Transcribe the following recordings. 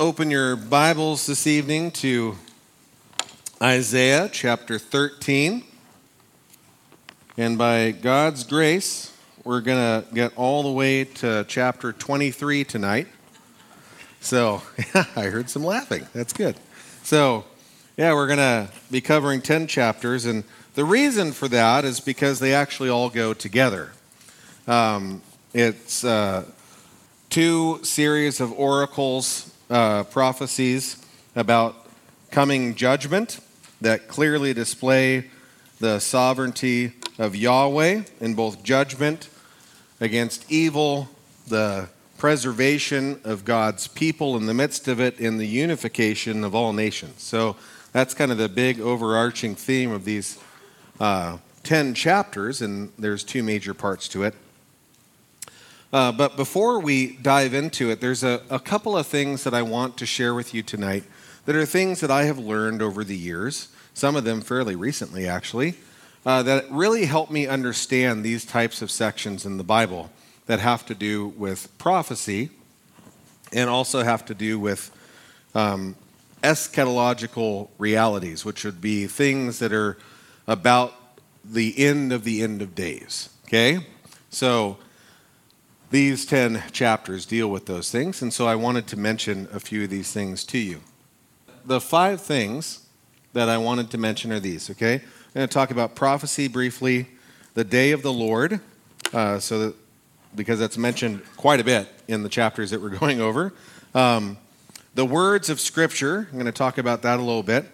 open your Bibles this evening to Isaiah chapter 13. And by God's grace, we're going to get all the way to chapter 23 tonight. So, I heard some laughing. That's good. So, yeah, we're going to be covering 10 chapters. And the reason for that is because they actually all go together. Um, it's uh, two series of oracles, uh, prophecies about coming judgment that clearly display the sovereignty of Yahweh in both judgment against evil, the preservation of God's people in the midst of it, in the unification of all nations. So that's kind of the big overarching theme of these uh, 10 chapters, and there's two major parts to it. Uh, but before we dive into it, there's a, a couple of things that I want to share with you tonight that are things that I have learned over the years, some of them fairly recently, actually, uh, that really help me understand these types of sections in the Bible that have to do with prophecy and also have to do with um, eschatological realities, which would be things that are about the end of the end of days. Okay? So, these 10 chapters deal with those things, and so I wanted to mention a few of these things to you. The five things that I wanted to mention are these, okay? I'm going to talk about prophecy briefly, the day of the Lord, uh, so that, because that's mentioned quite a bit in the chapters that we're going over. Um, the words of Scripture, I'm going to talk about that a little bit.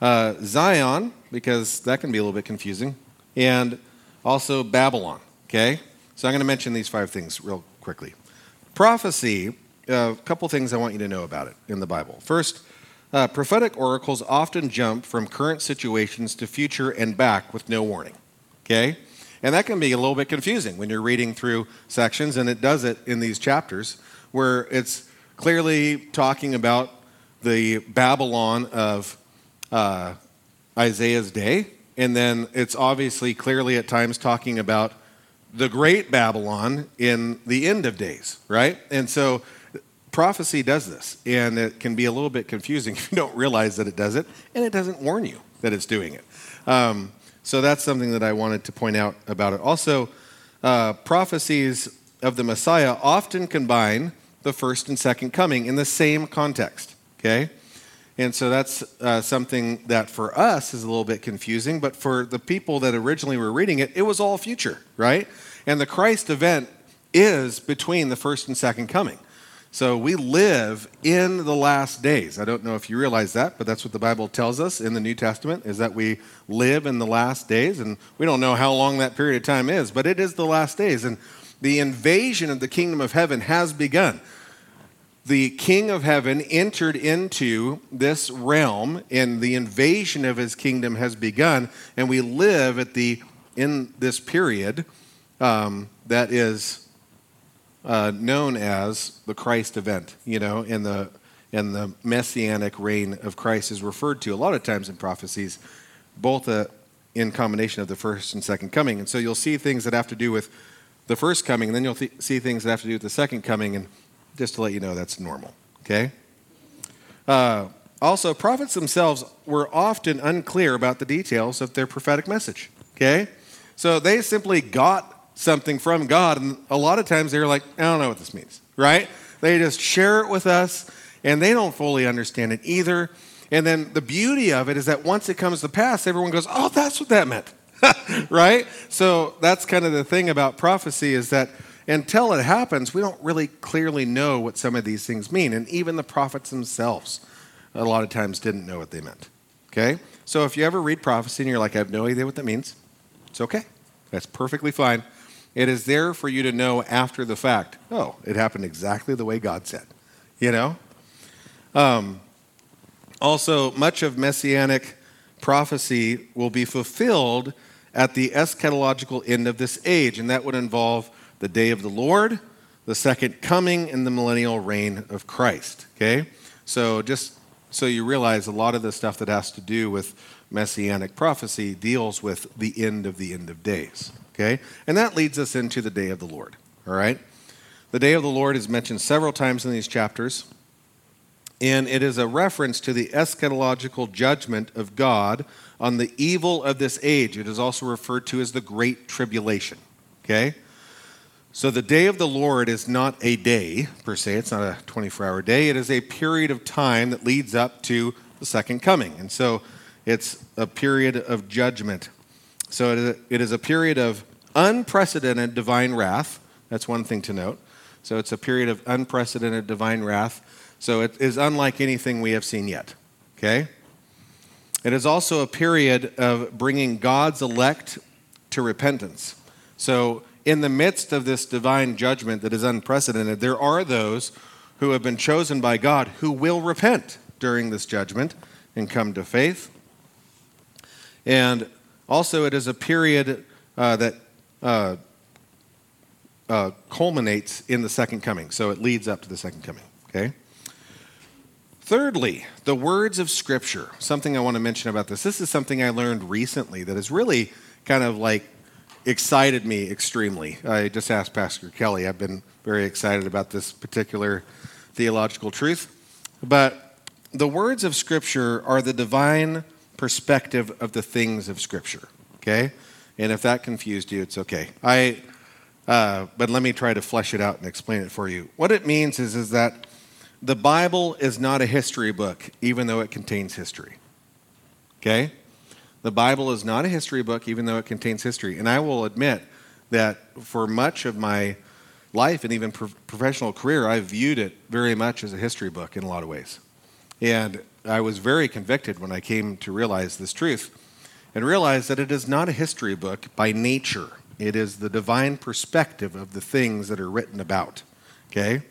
Uh, Zion, because that can be a little bit confusing, and also Babylon, okay? So I'm going to mention these five things real quickly. Prophecy, a couple things I want you to know about it in the Bible. First, uh, prophetic oracles often jump from current situations to future and back with no warning. Okay? And that can be a little bit confusing when you're reading through sections, and it does it in these chapters, where it's clearly talking about the Babylon of uh, Isaiah's day, and then it's obviously clearly at times talking about the great Babylon in the end of days, right? And so prophecy does this, and it can be a little bit confusing if you don't realize that it does it, and it doesn't warn you that it's doing it. Um, so that's something that I wanted to point out about it. Also, uh, prophecies of the Messiah often combine the first and second coming in the same context, okay? And so that's uh, something that for us is a little bit confusing, but for the people that originally were reading it, it was all future, right? And the Christ event is between the first and second coming. So we live in the last days. I don't know if you realize that, but that's what the Bible tells us in the New Testament is that we live in the last days and we don't know how long that period of time is, but it is the last days and the invasion of the kingdom of heaven has begun. The king of heaven entered into this realm and the invasion of his kingdom has begun and we live at the in this period um, that is uh, known as the Christ event, you know, and the and the messianic reign of Christ is referred to a lot of times in prophecies, both uh, in combination of the first and second coming. And so you'll see things that have to do with the first coming, and then you'll th- see things that have to do with the second coming. And just to let you know, that's normal. Okay. Uh, also, prophets themselves were often unclear about the details of their prophetic message. Okay. So they simply got something from God. And a lot of times they're like, I don't know what this means, right? They just share it with us and they don't fully understand it either. And then the beauty of it is that once it comes to pass, everyone goes, Oh, that's what that meant, right? So that's kind of the thing about prophecy is that until it happens, we don't really clearly know what some of these things mean. And even the prophets themselves, a lot of times, didn't know what they meant. Okay? So if you ever read prophecy and you're like, I have no idea what that means, it's okay. That's perfectly fine. It is there for you to know after the fact. Oh, it happened exactly the way God said. You know? Um, also, much of messianic prophecy will be fulfilled at the eschatological end of this age, and that would involve the day of the Lord, the second coming, and the millennial reign of Christ. Okay? So, just so you realize, a lot of the stuff that has to do with messianic prophecy deals with the end of the end of days. Okay? And that leads us into the day of the Lord. All right? The day of the Lord is mentioned several times in these chapters. And it is a reference to the eschatological judgment of God on the evil of this age. It is also referred to as the Great Tribulation. Okay? So the day of the Lord is not a day per se, it's not a 24 hour day. It is a period of time that leads up to the second coming. And so it's a period of judgment. So it is a period of unprecedented divine wrath. That's one thing to note. So it's a period of unprecedented divine wrath. So it is unlike anything we have seen yet. Okay? It is also a period of bringing God's elect to repentance. So in the midst of this divine judgment that is unprecedented, there are those who have been chosen by God who will repent during this judgment and come to faith. And also, it is a period uh, that uh, uh, culminates in the second coming. So it leads up to the second coming. Okay? Thirdly, the words of Scripture. Something I want to mention about this. This is something I learned recently that has really kind of like excited me extremely. I just asked Pastor Kelly. I've been very excited about this particular theological truth. But the words of Scripture are the divine perspective of the things of Scripture. Okay? And if that confused you, it's okay. I, uh, but let me try to flesh it out and explain it for you. What it means is, is that the Bible is not a history book, even though it contains history. Okay? The Bible is not a history book, even though it contains history. And I will admit that for much of my life and even pro- professional career, I viewed it very much as a history book in a lot of ways. And I was very convicted when I came to realize this truth and realize that it is not a history book by nature. It is the divine perspective of the things that are written about. Okay?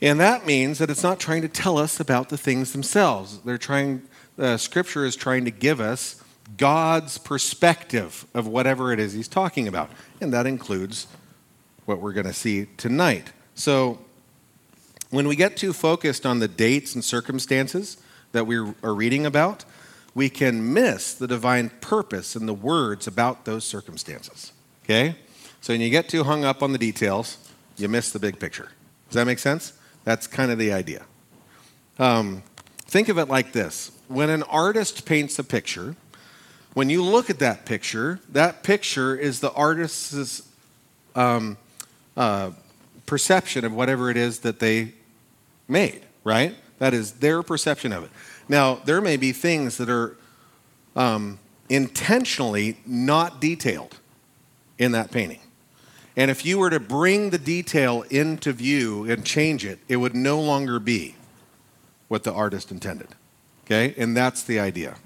And that means that it's not trying to tell us about the things themselves. They're trying uh, Scripture is trying to give us God's perspective of whatever it is he's talking about. And that includes what we're going to see tonight. So, when we get too focused on the dates and circumstances that we are reading about, we can miss the divine purpose and the words about those circumstances. Okay? So, when you get too hung up on the details, you miss the big picture. Does that make sense? That's kind of the idea. Um, think of it like this when an artist paints a picture, when you look at that picture, that picture is the artist's um, uh, perception of whatever it is that they made, right? That is their perception of it. Now, there may be things that are um, intentionally not detailed in that painting. And if you were to bring the detail into view and change it, it would no longer be what the artist intended. Okay? And that's the idea.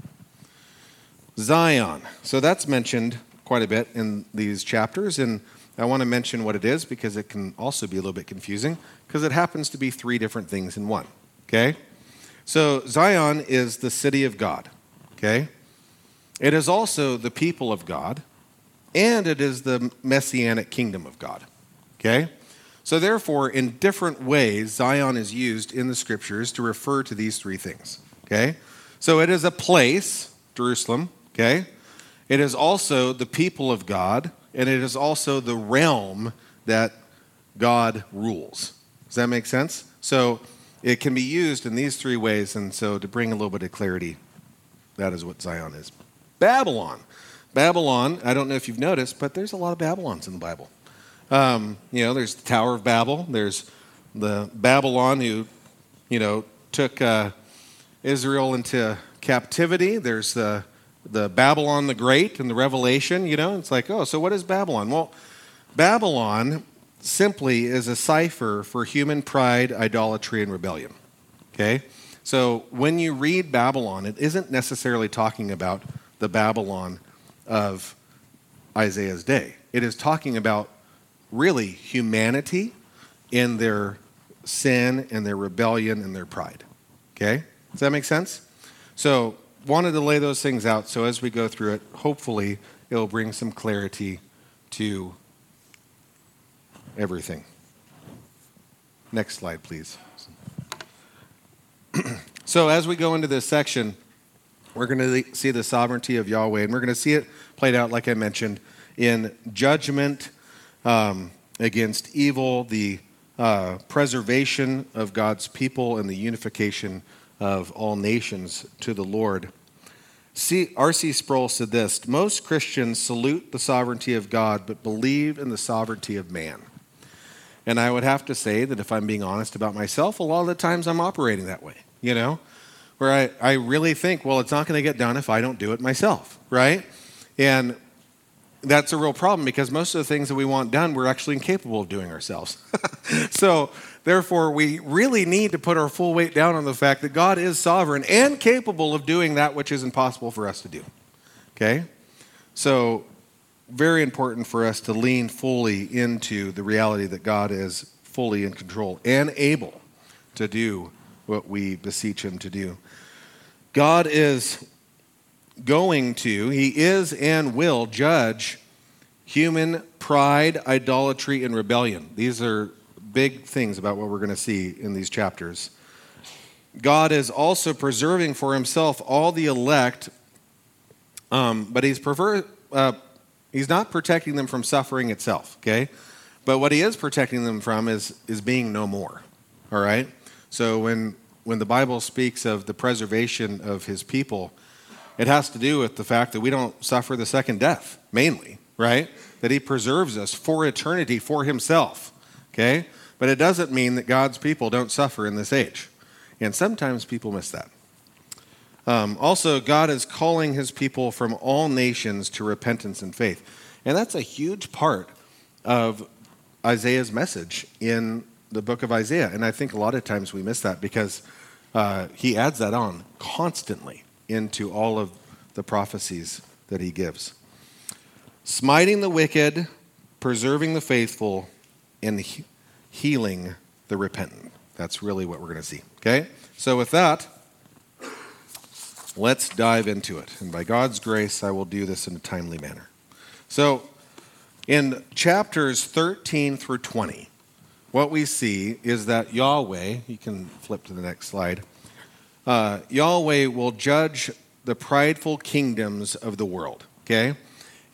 Zion. So that's mentioned quite a bit in these chapters. And I want to mention what it is because it can also be a little bit confusing because it happens to be three different things in one. Okay? So Zion is the city of God. Okay? It is also the people of God, and it is the messianic kingdom of God. Okay? So, therefore, in different ways, Zion is used in the scriptures to refer to these three things. Okay? So it is a place, Jerusalem, okay? It is also the people of God, and it is also the realm that God rules. Does that make sense? So it can be used in these three ways, and so to bring a little bit of clarity, that is what Zion is. Babylon. Babylon, I don't know if you've noticed, but there's a lot of Babylons in the Bible. Um, you know, there's the Tower of Babel, there's the Babylon who, you know, took. Uh, Israel into captivity. There's the, the Babylon the Great and the Revelation, you know. It's like, oh, so what is Babylon? Well, Babylon simply is a cipher for human pride, idolatry, and rebellion. Okay? So when you read Babylon, it isn't necessarily talking about the Babylon of Isaiah's day. It is talking about really humanity in their sin and their rebellion and their pride. Okay? Does that make sense? So, wanted to lay those things out so as we go through it, hopefully it'll bring some clarity to everything. Next slide, please. so, as we go into this section, we're going to see the sovereignty of Yahweh, and we're going to see it played out, like I mentioned, in judgment um, against evil, the uh, preservation of God's people and the unification of all nations to the Lord. R.C. Sproul said this Most Christians salute the sovereignty of God, but believe in the sovereignty of man. And I would have to say that if I'm being honest about myself, a lot of the times I'm operating that way, you know, where I, I really think, well, it's not going to get done if I don't do it myself, right? And that's a real problem because most of the things that we want done, we're actually incapable of doing ourselves. so, therefore, we really need to put our full weight down on the fact that God is sovereign and capable of doing that which is impossible for us to do. Okay? So, very important for us to lean fully into the reality that God is fully in control and able to do what we beseech Him to do. God is going to, he is and will judge human pride, idolatry, and rebellion. These are big things about what we're going to see in these chapters. God is also preserving for himself all the elect, um, but he's, prefer, uh, he's not protecting them from suffering itself, okay? But what he is protecting them from is, is being no more, all right? So when, when the Bible speaks of the preservation of his people, it has to do with the fact that we don't suffer the second death, mainly, right? That He preserves us for eternity for Himself, okay? But it doesn't mean that God's people don't suffer in this age. And sometimes people miss that. Um, also, God is calling His people from all nations to repentance and faith. And that's a huge part of Isaiah's message in the book of Isaiah. And I think a lot of times we miss that because uh, he adds that on constantly into all of the prophecies that he gives. Smiting the wicked, preserving the faithful, and healing the repentant. That's really what we're going to see. Okay? So, with that, let's dive into it. And by God's grace, I will do this in a timely manner. So, in chapters 13 through 20, what we see is that Yahweh, you can flip to the next slide, uh, Yahweh will judge the prideful kingdoms of the world. Okay?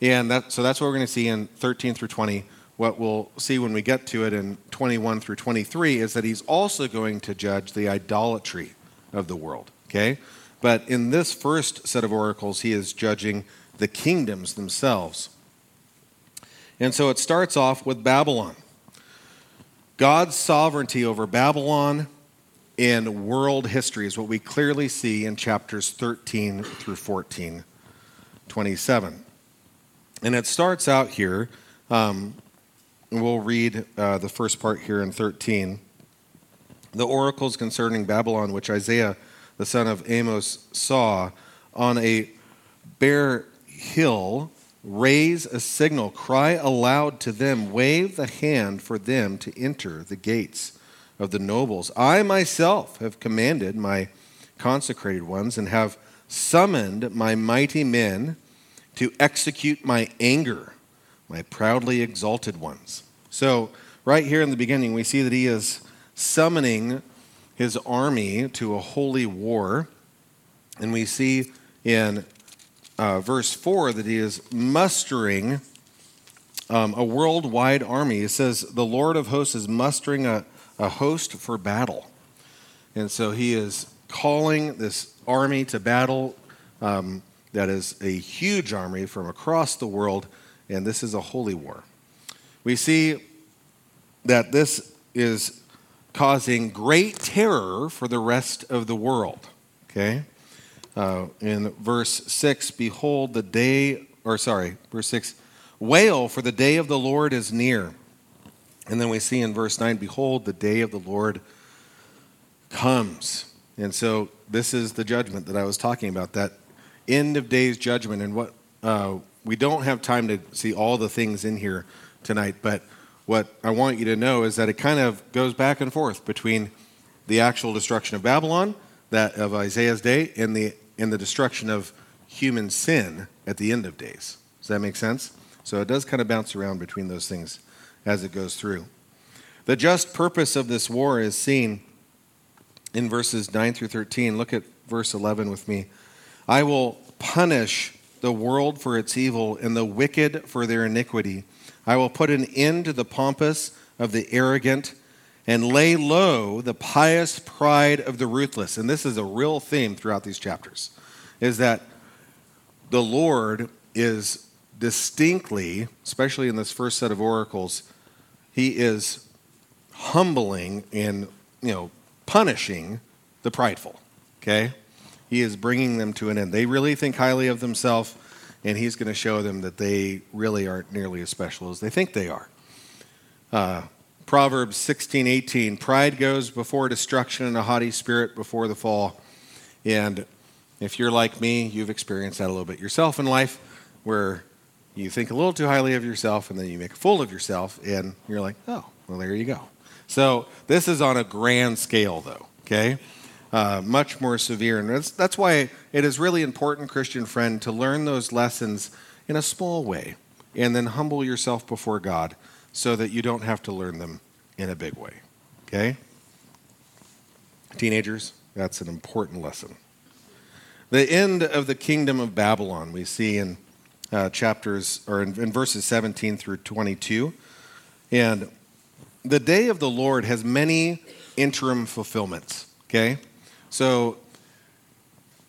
And that, so that's what we're going to see in 13 through 20. What we'll see when we get to it in 21 through 23 is that he's also going to judge the idolatry of the world. Okay? But in this first set of oracles, he is judging the kingdoms themselves. And so it starts off with Babylon. God's sovereignty over Babylon in world history is what we clearly see in chapters 13 through 14, 27. And it starts out here, um, and we'll read uh, the first part here in 13. The oracles concerning Babylon, which Isaiah the son of Amos saw on a bare hill, raise a signal, cry aloud to them, wave the hand for them to enter the gates of the nobles. I myself have commanded my consecrated ones and have summoned my mighty men to execute my anger, my proudly exalted ones. So, right here in the beginning, we see that he is summoning his army to a holy war. And we see in uh, verse 4 that he is mustering um, a worldwide army. It says, The Lord of hosts is mustering a, a host for battle. And so he is calling this army to battle um, that is a huge army from across the world, and this is a holy war. We see that this is causing great terror for the rest of the world. Okay? Uh, in verse 6, behold, the day, or sorry, verse 6, wail, for the day of the Lord is near. And then we see in verse 9, Behold, the day of the Lord comes. And so this is the judgment that I was talking about, that end of days judgment. And what uh, we don't have time to see all the things in here tonight, but what I want you to know is that it kind of goes back and forth between the actual destruction of Babylon, that of Isaiah's day, and the, and the destruction of human sin at the end of days. Does that make sense? So it does kind of bounce around between those things as it goes through. The just purpose of this war is seen in verses 9 through 13. Look at verse 11 with me. I will punish the world for its evil and the wicked for their iniquity. I will put an end to the pompous of the arrogant and lay low the pious pride of the ruthless. And this is a real theme throughout these chapters, is that the Lord is distinctly, especially in this first set of oracles, he is humbling and, you know, punishing the prideful. Okay? He is bringing them to an end. They really think highly of themselves, and he's going to show them that they really aren't nearly as special as they think they are. Uh, Proverbs 16, 18, pride goes before destruction and a haughty spirit before the fall. And if you're like me, you've experienced that a little bit yourself in life, where you think a little too highly of yourself and then you make a fool of yourself, and you're like, oh, well, there you go. So this is on a grand scale, though, okay? Uh, much more severe. And that's, that's why it is really important, Christian friend, to learn those lessons in a small way and then humble yourself before God so that you don't have to learn them in a big way. Okay? Teenagers, that's an important lesson. The end of the kingdom of Babylon, we see in uh, chapters, or in, in verses 17 through 22. And the day of the Lord has many interim fulfillments. Okay? So,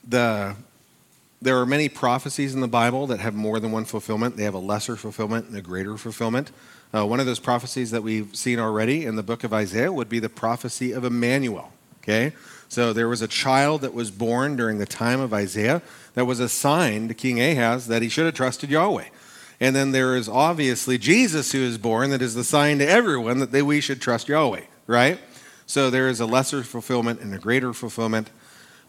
the there are many prophecies in the Bible that have more than one fulfillment. They have a lesser fulfillment and a greater fulfillment. Uh, one of those prophecies that we've seen already in the book of Isaiah would be the prophecy of Emmanuel. Okay? So there was a child that was born during the time of Isaiah that was a sign to King Ahaz that he should have trusted Yahweh. And then there is obviously Jesus who is born that is the sign to everyone that they, we should trust Yahweh, right? So there is a lesser fulfillment and a greater fulfillment.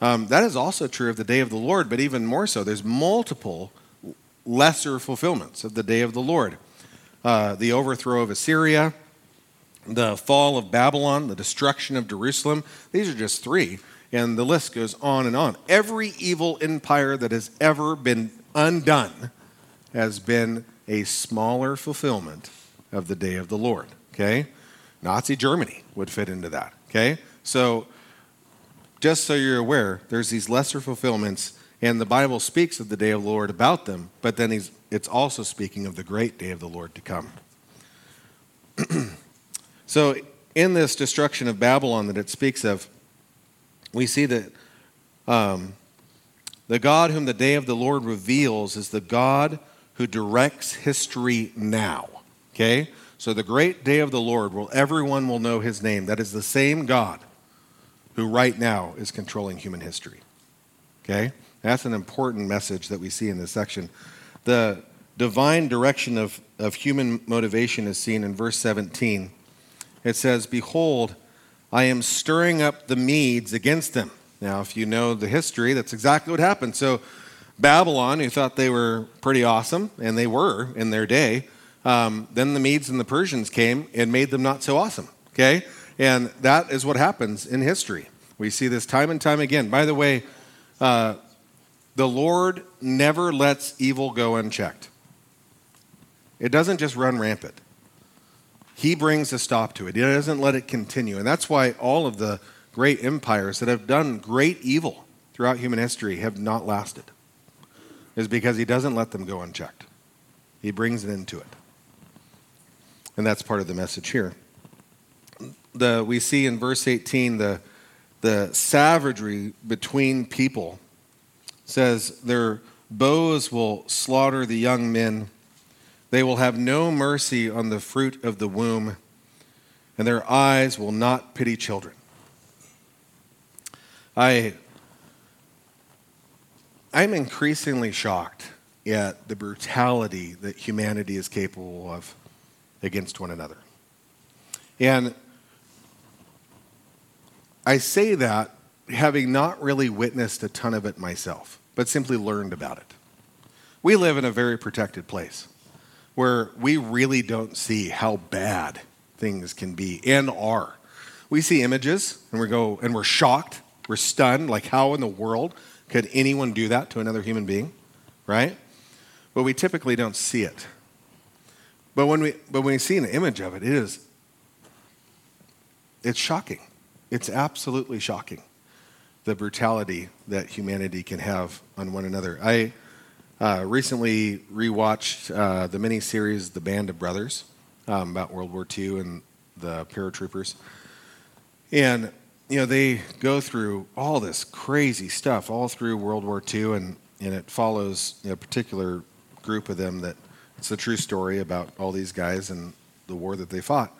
Um, that is also true of the day of the Lord, but even more so, there's multiple lesser fulfillments of the day of the Lord uh, the overthrow of Assyria, the fall of Babylon, the destruction of Jerusalem. These are just three, and the list goes on and on. Every evil empire that has ever been undone has been a smaller fulfillment of the day of the Lord. Okay? Nazi Germany would fit into that. Okay? So, just so you're aware, there's these lesser fulfillments, and the Bible speaks of the day of the Lord about them, but then he's it's also speaking of the great day of the Lord to come. so, in this destruction of Babylon that it speaks of, we see that um, the God whom the day of the Lord reveals is the God who directs history now. Okay? So the great day of the Lord, will everyone will know his name. That is the same God who right now is controlling human history. Okay? That's an important message that we see in this section. The divine direction of, of human motivation is seen in verse 17. It says, Behold, I am stirring up the Medes against them. Now, if you know the history, that's exactly what happened. So, Babylon, who thought they were pretty awesome, and they were in their day, um, then the Medes and the Persians came and made them not so awesome. Okay? And that is what happens in history. We see this time and time again. By the way, uh, the Lord never lets evil go unchecked. It doesn't just run rampant. He brings a stop to it. He doesn't let it continue. And that's why all of the great empires that have done great evil throughout human history have not lasted. Is because he doesn't let them go unchecked. He brings it into it. And that's part of the message here. The, we see in verse 18 the, the savagery between people says their bows will slaughter the young men they will have no mercy on the fruit of the womb, and their eyes will not pity children. I, I'm increasingly shocked at the brutality that humanity is capable of against one another. And I say that having not really witnessed a ton of it myself, but simply learned about it. We live in a very protected place where we really don't see how bad things can be and are. We see images and we go and we're shocked, we're stunned, like how in the world could anyone do that to another human being, right? But we typically don't see it. But when we but when we see an image of it, it is it's shocking. It's absolutely shocking the brutality that humanity can have on one another. I uh, recently rewatched uh, the miniseries The Band of Brothers um, about World War II and the paratroopers. And, you know, they go through all this crazy stuff all through World War II, and, and it follows you know, a particular group of them that it's a true story about all these guys and the war that they fought.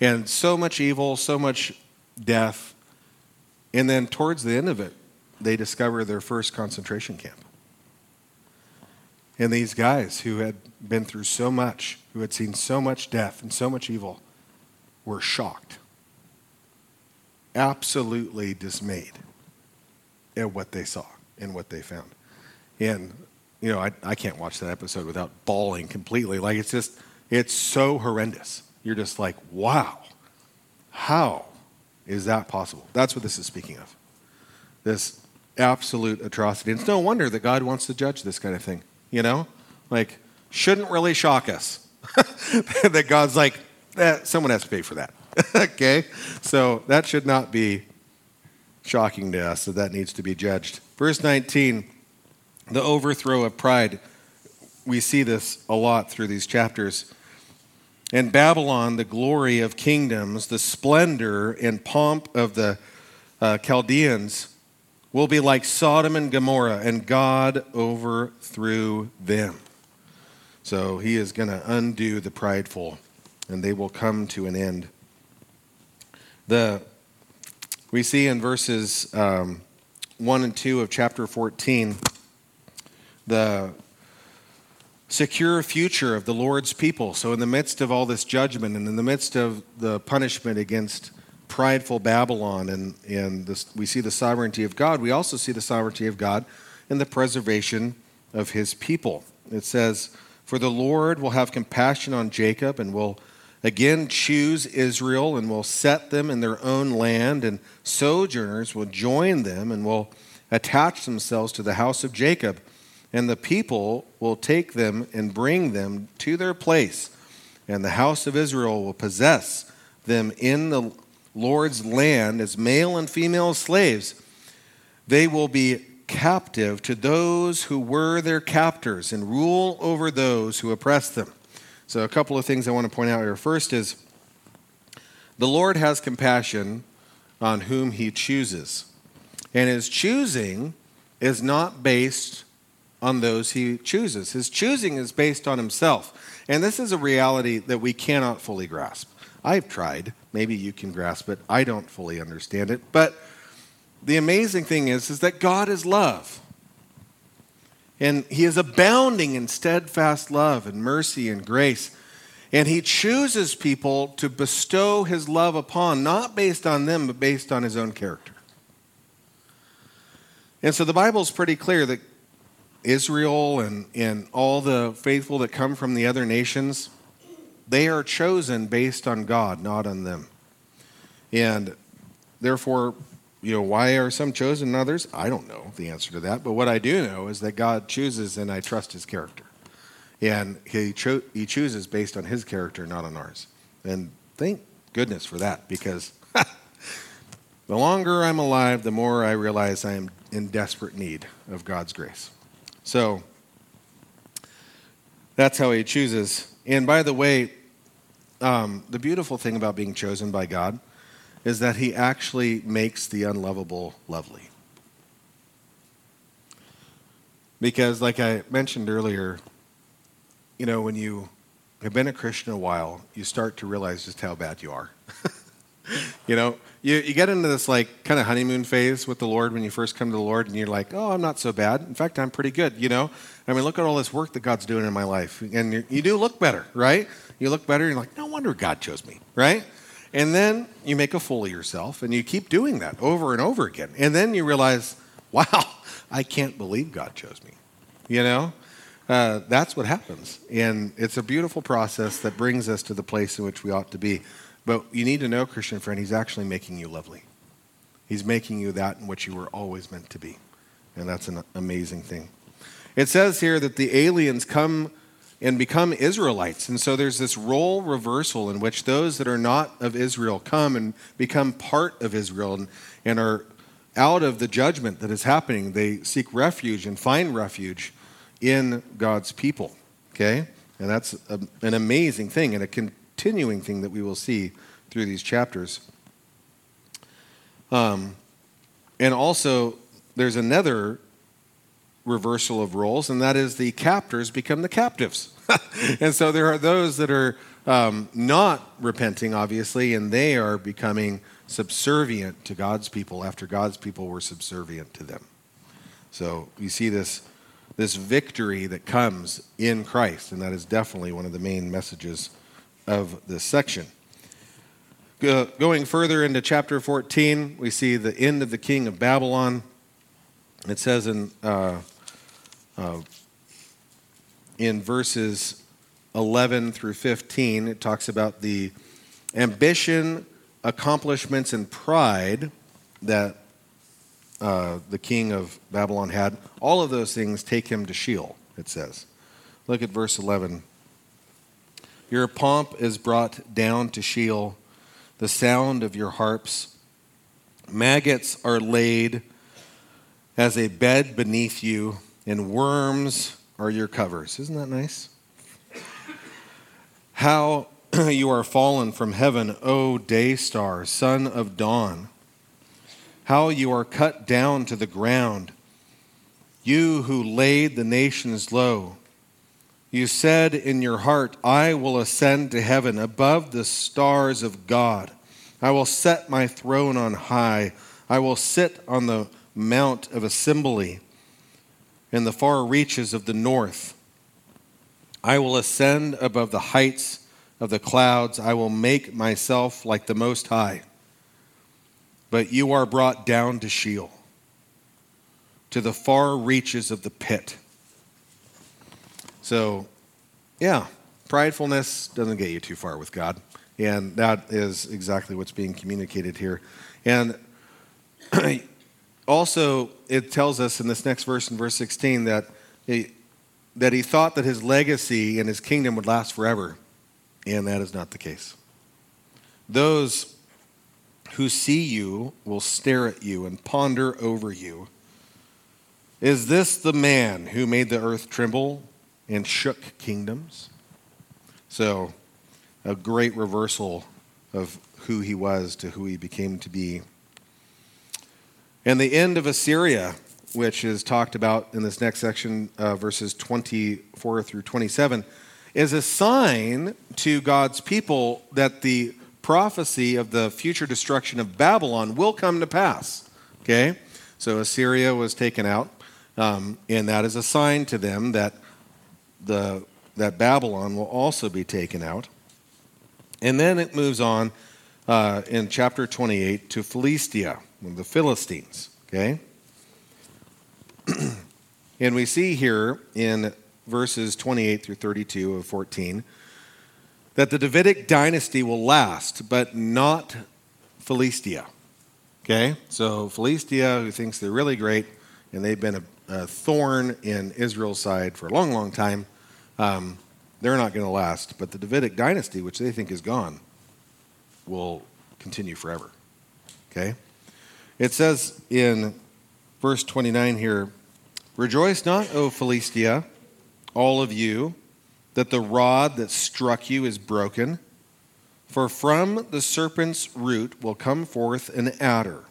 And so much evil, so much death. And then towards the end of it, they discover their first concentration camp. And these guys who had been through so much, who had seen so much death and so much evil, were shocked, absolutely dismayed at what they saw and what they found. And, you know, I, I can't watch that episode without bawling completely. Like, it's just, it's so horrendous. You're just like, wow, how is that possible? That's what this is speaking of. This absolute atrocity. And it's no wonder that God wants to judge this kind of thing, you know? Like, shouldn't really shock us that God's like, eh, someone has to pay for that. okay? So that should not be shocking to us that that needs to be judged. Verse 19, the overthrow of pride. We see this a lot through these chapters. In Babylon, the glory of kingdoms, the splendor and pomp of the uh, Chaldeans will be like Sodom and Gomorrah, and God overthrew them. So he is going to undo the prideful, and they will come to an end. The, we see in verses um, 1 and 2 of chapter 14 the secure future of the Lord's people. So, in the midst of all this judgment and in the midst of the punishment against prideful Babylon, and, and this, we see the sovereignty of God, we also see the sovereignty of God in the preservation of his people. It says, For the Lord will have compassion on Jacob and will again choose Israel and will set them in their own land, and sojourners will join them and will attach themselves to the house of Jacob. And the people will take them and bring them to their place, and the house of Israel will possess them in the Lord's land as male and female slaves. They will be captive to those who were their captors and rule over those who oppress them. So, a couple of things I want to point out here. First is the Lord has compassion on whom he chooses. And his choosing is not based on those he chooses. His choosing is based on himself. And this is a reality that we cannot fully grasp. I've tried. Maybe you can grasp it. I don't fully understand it. But the amazing thing is, is that God is love. And he is abounding in steadfast love and mercy and grace. And he chooses people to bestow his love upon, not based on them, but based on his own character. And so the Bible is pretty clear that Israel and, and all the faithful that come from the other nations, they are chosen based on God, not on them. And therefore, you know, why are some chosen and others? I don't know the answer to that. But what I do know is that God chooses and I trust his character. And he, cho- he chooses based on his character, not on ours. And thank goodness for that because the longer I'm alive, the more I realize I am in desperate need of God's grace. So that's how he chooses. And by the way, um, the beautiful thing about being chosen by God is that he actually makes the unlovable lovely. Because, like I mentioned earlier, you know, when you have been a Christian a while, you start to realize just how bad you are. you know, you, you get into this like kind of honeymoon phase with the Lord when you first come to the Lord, and you're like, oh, I'm not so bad. In fact, I'm pretty good. You know, I mean, look at all this work that God's doing in my life, and you, do look better, right? You look better. You're like, no wonder God chose me, right? And then you make a fool of yourself, and you keep doing that over and over again. And then you realize, wow, I can't believe God chose me. You know, uh, that's what happens, and it's a beautiful process that brings us to the place in which we ought to be. But you need to know, Christian friend, He's actually making you lovely. He's making you that in which you were always meant to be. And that's an amazing thing. It says here that the aliens come and become Israelites. And so there's this role reversal in which those that are not of Israel come and become part of Israel and, and are out of the judgment that is happening. They seek refuge and find refuge in God's people. Okay? And that's a, an amazing thing and a continuing thing that we will see through these chapters. Um, and also, there's another reversal of roles, and that is the captors become the captives. and so there are those that are um, not repenting, obviously, and they are becoming subservient to God's people after God's people were subservient to them. So you see this, this victory that comes in Christ, and that is definitely one of the main messages of this section. Go, going further into chapter 14, we see the end of the king of Babylon. It says in, uh, uh, in verses 11 through 15, it talks about the ambition, accomplishments, and pride that uh, the king of Babylon had. All of those things take him to Sheol, it says. Look at verse 11. Your pomp is brought down to Sheol the sound of your harps. Maggots are laid as a bed beneath you, and worms are your covers. Isn't that nice? How you are fallen from heaven, O day star, son of dawn. How you are cut down to the ground, you who laid the nations low. You said in your heart, I will ascend to heaven above the stars of God. I will set my throne on high. I will sit on the mount of assembly in the far reaches of the north. I will ascend above the heights of the clouds. I will make myself like the Most High. But you are brought down to Sheol, to the far reaches of the pit. So, yeah, pridefulness doesn't get you too far with God. And that is exactly what's being communicated here. And also, it tells us in this next verse, in verse 16, that he, that he thought that his legacy and his kingdom would last forever. And that is not the case. Those who see you will stare at you and ponder over you. Is this the man who made the earth tremble and shook kingdoms. So, a great reversal of who he was to who he became to be. And the end of Assyria, which is talked about in this next section, uh, verses 24 through 27, is a sign to God's people that the prophecy of the future destruction of Babylon will come to pass. Okay? So Assyria was taken out, um, and that is a sign to them that the, that Babylon will also be taken out. And then it moves on uh, in chapter 28 to Philistia, the Philistines. Okay? and we see here in verses 28 through 32 of 14 that the Davidic dynasty will last, but not Philistia. Okay? So Philistia, who thinks they're really great, and they've been a, a thorn in Israel's side for a long, long time, um, they're not going to last. But the Davidic dynasty, which they think is gone, will continue forever. Okay? It says in verse 29 here Rejoice not, O Philistia, all of you, that the rod that struck you is broken. For from the serpent's root will come forth an adder,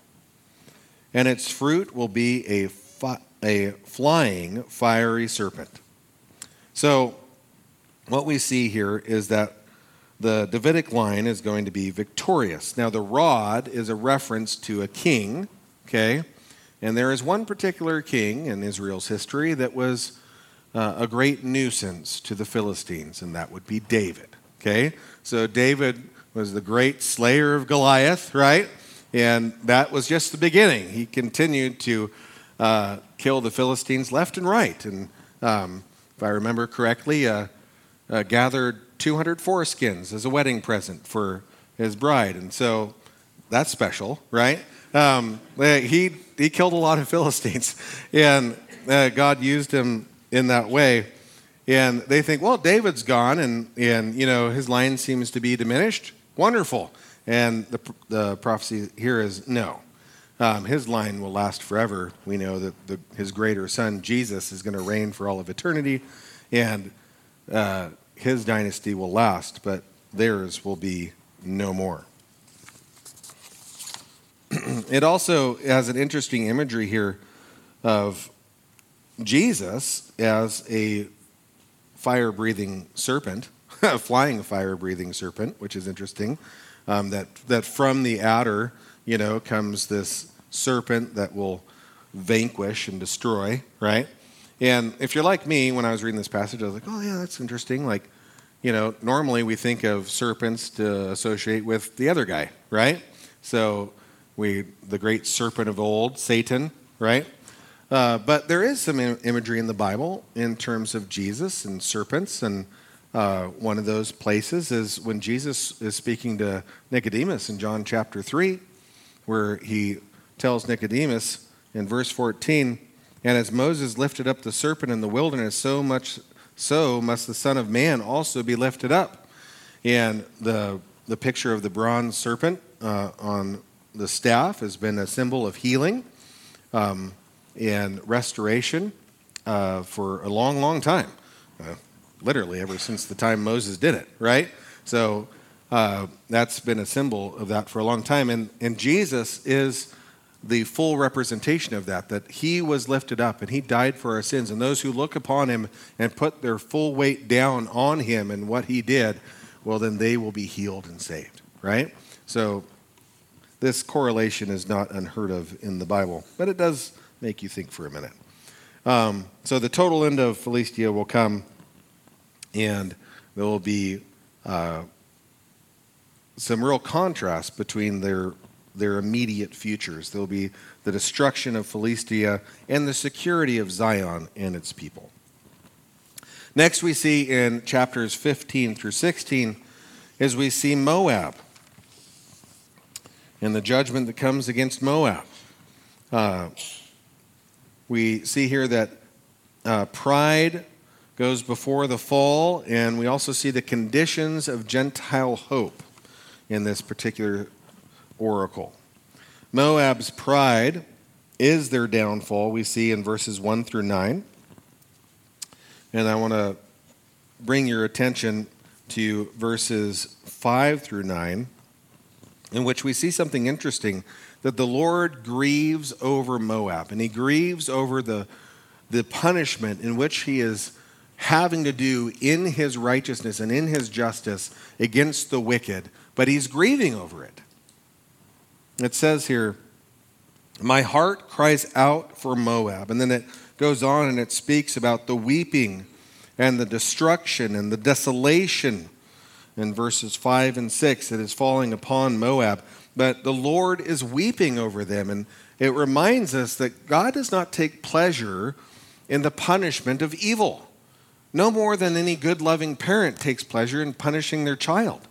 and its fruit will be a, fi- a flying fiery serpent. So, what we see here is that the Davidic line is going to be victorious. Now, the rod is a reference to a king, okay? And there is one particular king in Israel's history that was uh, a great nuisance to the Philistines, and that would be David, okay? So, David was the great slayer of Goliath, right? And that was just the beginning. He continued to uh, kill the Philistines left and right. And um, if I remember correctly, uh, uh, gathered 200 foreskins as a wedding present for his bride. And so that's special, right? Um, he, he killed a lot of Philistines, and uh, God used him in that way. And they think, well, David's gone, and, and you know his line seems to be diminished. Wonderful. And the, the prophecy here is no. Um, his line will last forever. We know that the, his greater son, Jesus, is going to reign for all of eternity, and uh, his dynasty will last, but theirs will be no more. it also has an interesting imagery here of Jesus as a fire breathing serpent, a flying fire breathing serpent, which is interesting. Um, that, that from the adder, you know, comes this serpent that will vanquish and destroy, right? And if you're like me, when I was reading this passage, I was like, oh, yeah, that's interesting. Like, you know, normally we think of serpents to associate with the other guy, right? So we, the great serpent of old, Satan, right? Uh, but there is some Im- imagery in the Bible in terms of Jesus and serpents. And uh, one of those places is when Jesus is speaking to Nicodemus in John chapter 3, where he tells Nicodemus in verse 14, And as Moses lifted up the serpent in the wilderness, so much so must the Son of Man also be lifted up. And the, the picture of the bronze serpent uh, on the staff has been a symbol of healing. Um, and restoration uh, for a long, long time. Uh, literally, ever since the time Moses did it, right? So uh, that's been a symbol of that for a long time. And, and Jesus is the full representation of that, that he was lifted up and he died for our sins. And those who look upon him and put their full weight down on him and what he did, well, then they will be healed and saved, right? So this correlation is not unheard of in the Bible, but it does make you think for a minute. Um, so the total end of Philistia will come, and there will be uh, some real contrast between their their immediate futures. There will be the destruction of Philistia and the security of Zion and its people. Next, we see in chapters 15 through 16, as we see Moab and the judgment that comes against Moab. Uh, we see here that uh, pride goes before the fall, and we also see the conditions of Gentile hope in this particular oracle. Moab's pride is their downfall, we see in verses 1 through 9. And I want to bring your attention to verses 5 through 9, in which we see something interesting that the Lord grieves over Moab, and he grieves over the, the punishment in which he is having to do in his righteousness and in his justice against the wicked, but he's grieving over it. It says here, My heart cries out for Moab. And then it goes on and it speaks about the weeping and the destruction and the desolation in verses 5 and 6 that is falling upon Moab but the Lord is weeping over them. And it reminds us that God does not take pleasure in the punishment of evil, no more than any good, loving parent takes pleasure in punishing their child.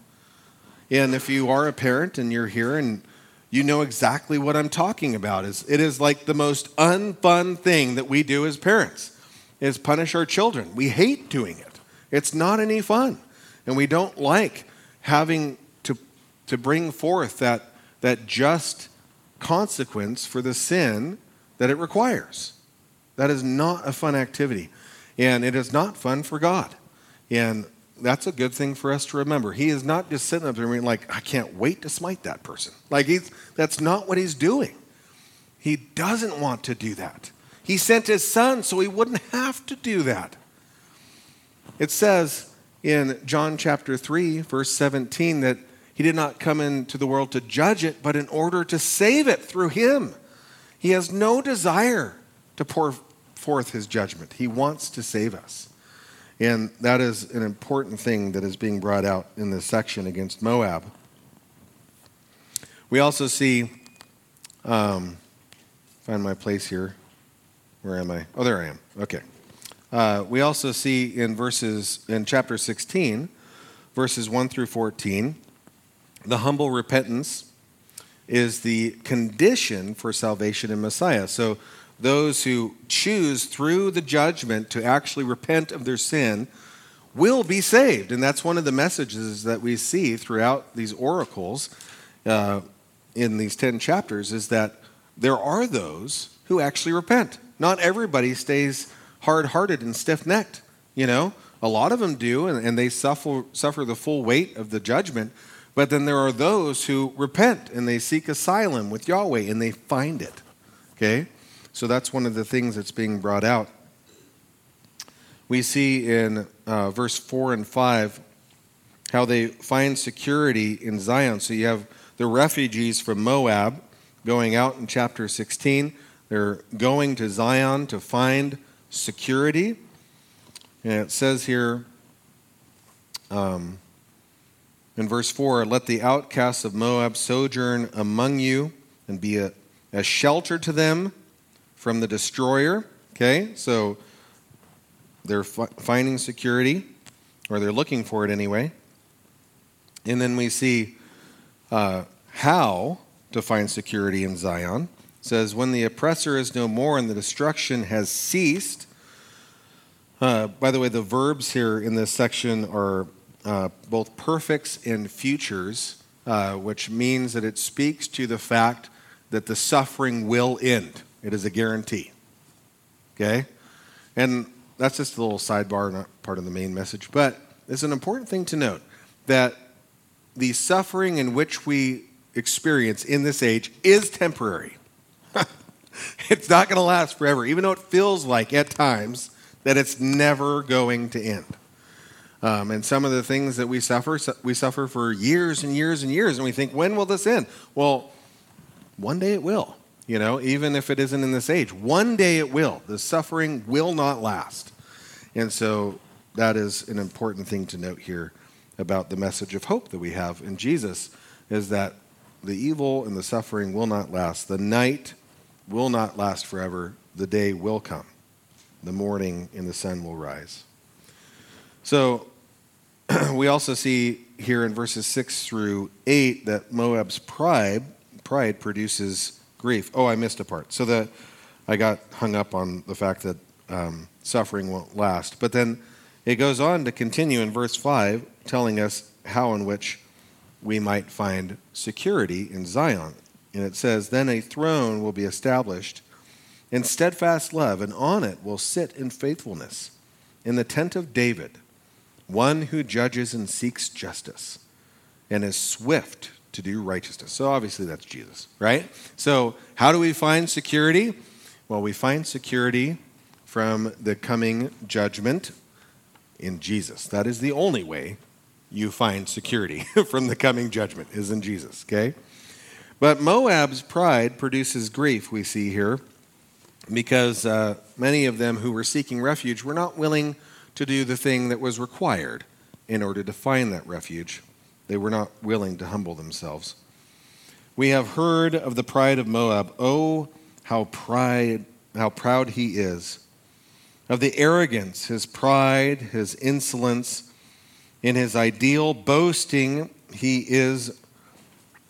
And if you are a parent and you're here and you know exactly what I'm talking about, is it is like the most unfun thing that we do as parents is punish our children. We hate doing it. It's not any fun. And we don't like having to, to bring forth that that just consequence for the sin that it requires. That is not a fun activity. And it is not fun for God. And that's a good thing for us to remember. He is not just sitting up there being like, I can't wait to smite that person. Like, he's, that's not what he's doing. He doesn't want to do that. He sent his son so he wouldn't have to do that. It says in John chapter 3, verse 17, that he did not come into the world to judge it, but in order to save it through him. He has no desire to pour forth his judgment. He wants to save us. And that is an important thing that is being brought out in this section against Moab. We also see, um, find my place here. Where am I? Oh, there I am. Okay. Uh, we also see in verses, in chapter 16, verses 1 through 14, the humble repentance is the condition for salvation in Messiah. So, those who choose through the judgment to actually repent of their sin will be saved. And that's one of the messages that we see throughout these oracles uh, in these 10 chapters is that there are those who actually repent. Not everybody stays hard hearted and stiff necked. You know, a lot of them do, and, and they suffer, suffer the full weight of the judgment. But then there are those who repent and they seek asylum with Yahweh and they find it. Okay? So that's one of the things that's being brought out. We see in uh, verse 4 and 5 how they find security in Zion. So you have the refugees from Moab going out in chapter 16. They're going to Zion to find security. And it says here um, in verse 4 Let the outcasts of Moab sojourn among you and be a, a shelter to them from the destroyer. Okay, so they're fi- finding security, or they're looking for it anyway. And then we see uh, how to find security in Zion. It says, When the oppressor is no more and the destruction has ceased. Uh, by the way, the verbs here in this section are uh, both perfects and futures, uh, which means that it speaks to the fact that the suffering will end. It is a guarantee. Okay? And that's just a little sidebar, not part of the main message. But it's an important thing to note that the suffering in which we experience in this age is temporary. it's not going to last forever, even though it feels like at times that it's never going to end. Um, and some of the things that we suffer, we suffer for years and years and years, and we think, when will this end? Well, one day it will, you know, even if it isn't in this age. One day it will. The suffering will not last. And so that is an important thing to note here about the message of hope that we have in Jesus is that the evil and the suffering will not last. The night will not last forever. The day will come. The morning and the sun will rise. So we also see here in verses 6 through 8 that Moab's pride pride produces grief. Oh, I missed a part. So the I got hung up on the fact that um, suffering won't last. But then it goes on to continue in verse 5, telling us how in which we might find security in Zion. And it says, Then a throne will be established in steadfast love, and on it will sit in faithfulness, in the tent of David, one who judges and seeks justice, and is swift to do righteousness. So obviously that's Jesus, right? So how do we find security? Well, we find security from the coming judgment in Jesus. That is the only way you find security from the coming judgment is in Jesus, okay? But Moab's pride produces grief, we see here, because uh, many of them who were seeking refuge were not willing to do the thing that was required in order to find that refuge. They were not willing to humble themselves. We have heard of the pride of Moab. Oh, how pride, how proud he is of the arrogance, his pride, his insolence, in his ideal boasting, he is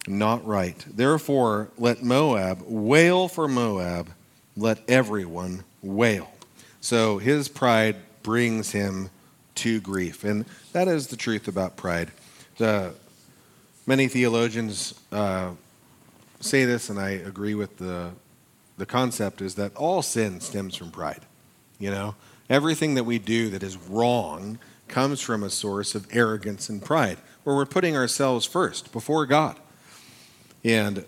not right. Therefore, let Moab wail for Moab, let everyone wail. So his pride brings him to grief. And that is the truth about pride. The, many theologians uh, say this, and I agree with the, the concept, is that all sin stems from pride. You know, everything that we do that is wrong comes from a source of arrogance and pride, where we're putting ourselves first before God. And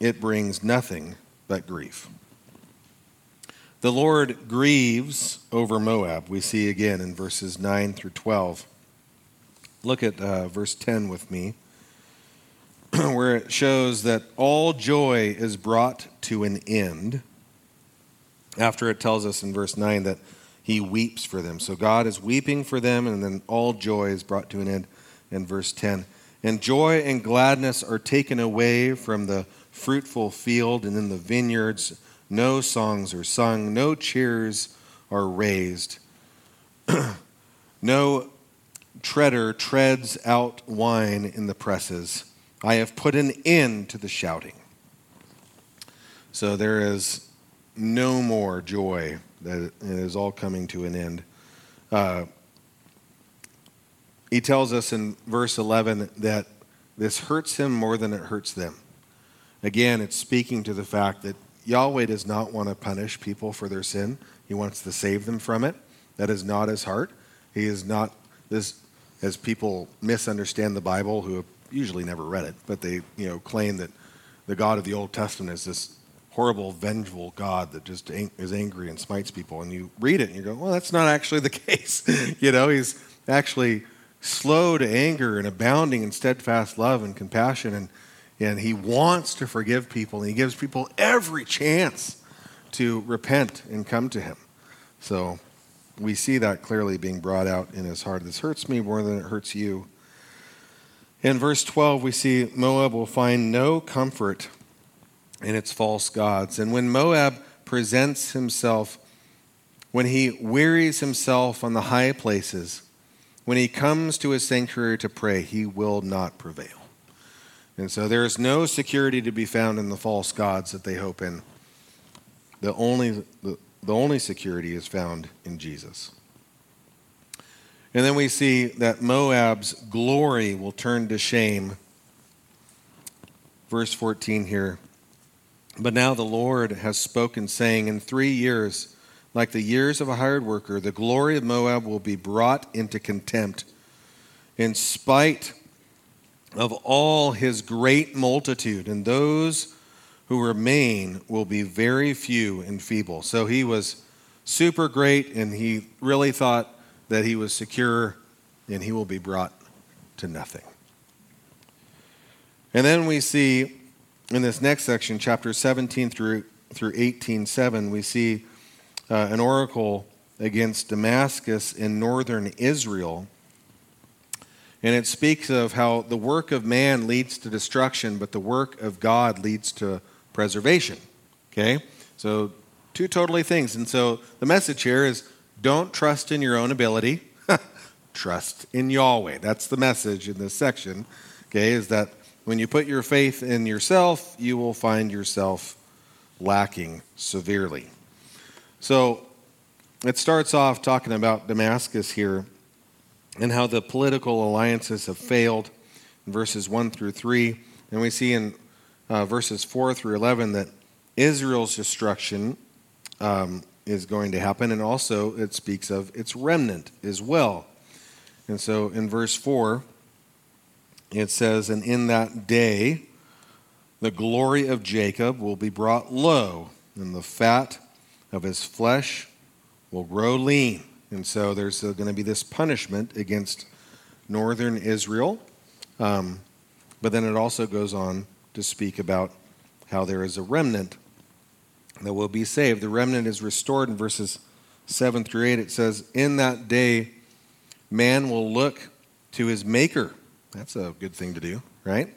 it brings nothing but grief. The Lord grieves over Moab, we see again in verses 9 through 12. Look at uh, verse 10 with me, where it shows that all joy is brought to an end after it tells us in verse 9 that he weeps for them. So God is weeping for them, and then all joy is brought to an end in verse 10. And joy and gladness are taken away from the fruitful field, and in the vineyards no songs are sung, no cheers are raised. no treader treads out wine in the presses. I have put an end to the shouting. So there is no more joy, that it is all coming to an end. Uh, he tells us in verse 11 that this hurts him more than it hurts them. Again, it's speaking to the fact that Yahweh does not want to punish people for their sin. He wants to save them from it. That is not his heart. He is not this as people misunderstand the Bible, who have usually never read it, but they you know claim that the God of the Old Testament is this horrible, vengeful God that just is angry and smites people. And you read it and you go, well, that's not actually the case. you know, he's actually slow to anger and abounding in steadfast love and compassion. And, and he wants to forgive people. And he gives people every chance to repent and come to him. So we see that clearly being brought out in his heart. This hurts me more than it hurts you. In verse 12, we see Moab will find no comfort in its false gods. And when Moab presents himself, when he wearies himself on the high places, when he comes to his sanctuary to pray, he will not prevail. And so there is no security to be found in the false gods that they hope in. The only, the, the only security is found in Jesus. And then we see that Moab's glory will turn to shame. Verse 14 here. But now the Lord has spoken, saying, In three years, like the years of a hired worker, the glory of Moab will be brought into contempt. In spite of all his great multitude, and those who remain will be very few and feeble. So he was super great, and he really thought that he was secure, and he will be brought to nothing. And then we see in this next section, chapter 17 through, through 18, 7, we see uh, an oracle against Damascus in northern Israel. And it speaks of how the work of man leads to destruction, but the work of God leads to preservation. Okay? So, two totally things. And so, the message here is don't trust in your own ability, trust in Yahweh. That's the message in this section. Okay? Is that when you put your faith in yourself, you will find yourself lacking severely. So it starts off talking about Damascus here and how the political alliances have failed in verses 1 through 3. And we see in uh, verses 4 through 11 that Israel's destruction um, is going to happen, and also it speaks of its remnant as well. And so in verse 4, it says, And in that day the glory of Jacob will be brought low, and the fat of his flesh will grow lean. And so there's going to be this punishment against northern Israel. Um, but then it also goes on to speak about how there is a remnant that will be saved. The remnant is restored in verses 7 through 8. It says, In that day, man will look to his Maker. That's a good thing to do, right?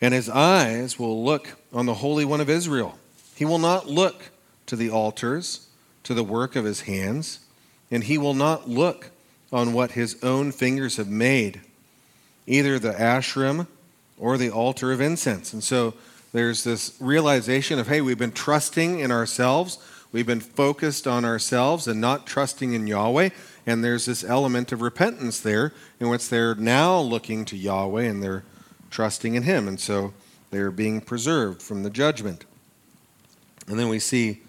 And his eyes will look on the Holy One of Israel. He will not look to the altars, to the work of his hands, and he will not look on what his own fingers have made, either the Asherim or the altar of incense. And so there's this realization of, hey, we've been trusting in ourselves, we've been focused on ourselves and not trusting in Yahweh. And there's this element of repentance there in which they're now looking to Yahweh and they're trusting in Him. And so they're being preserved from the judgment. And then we see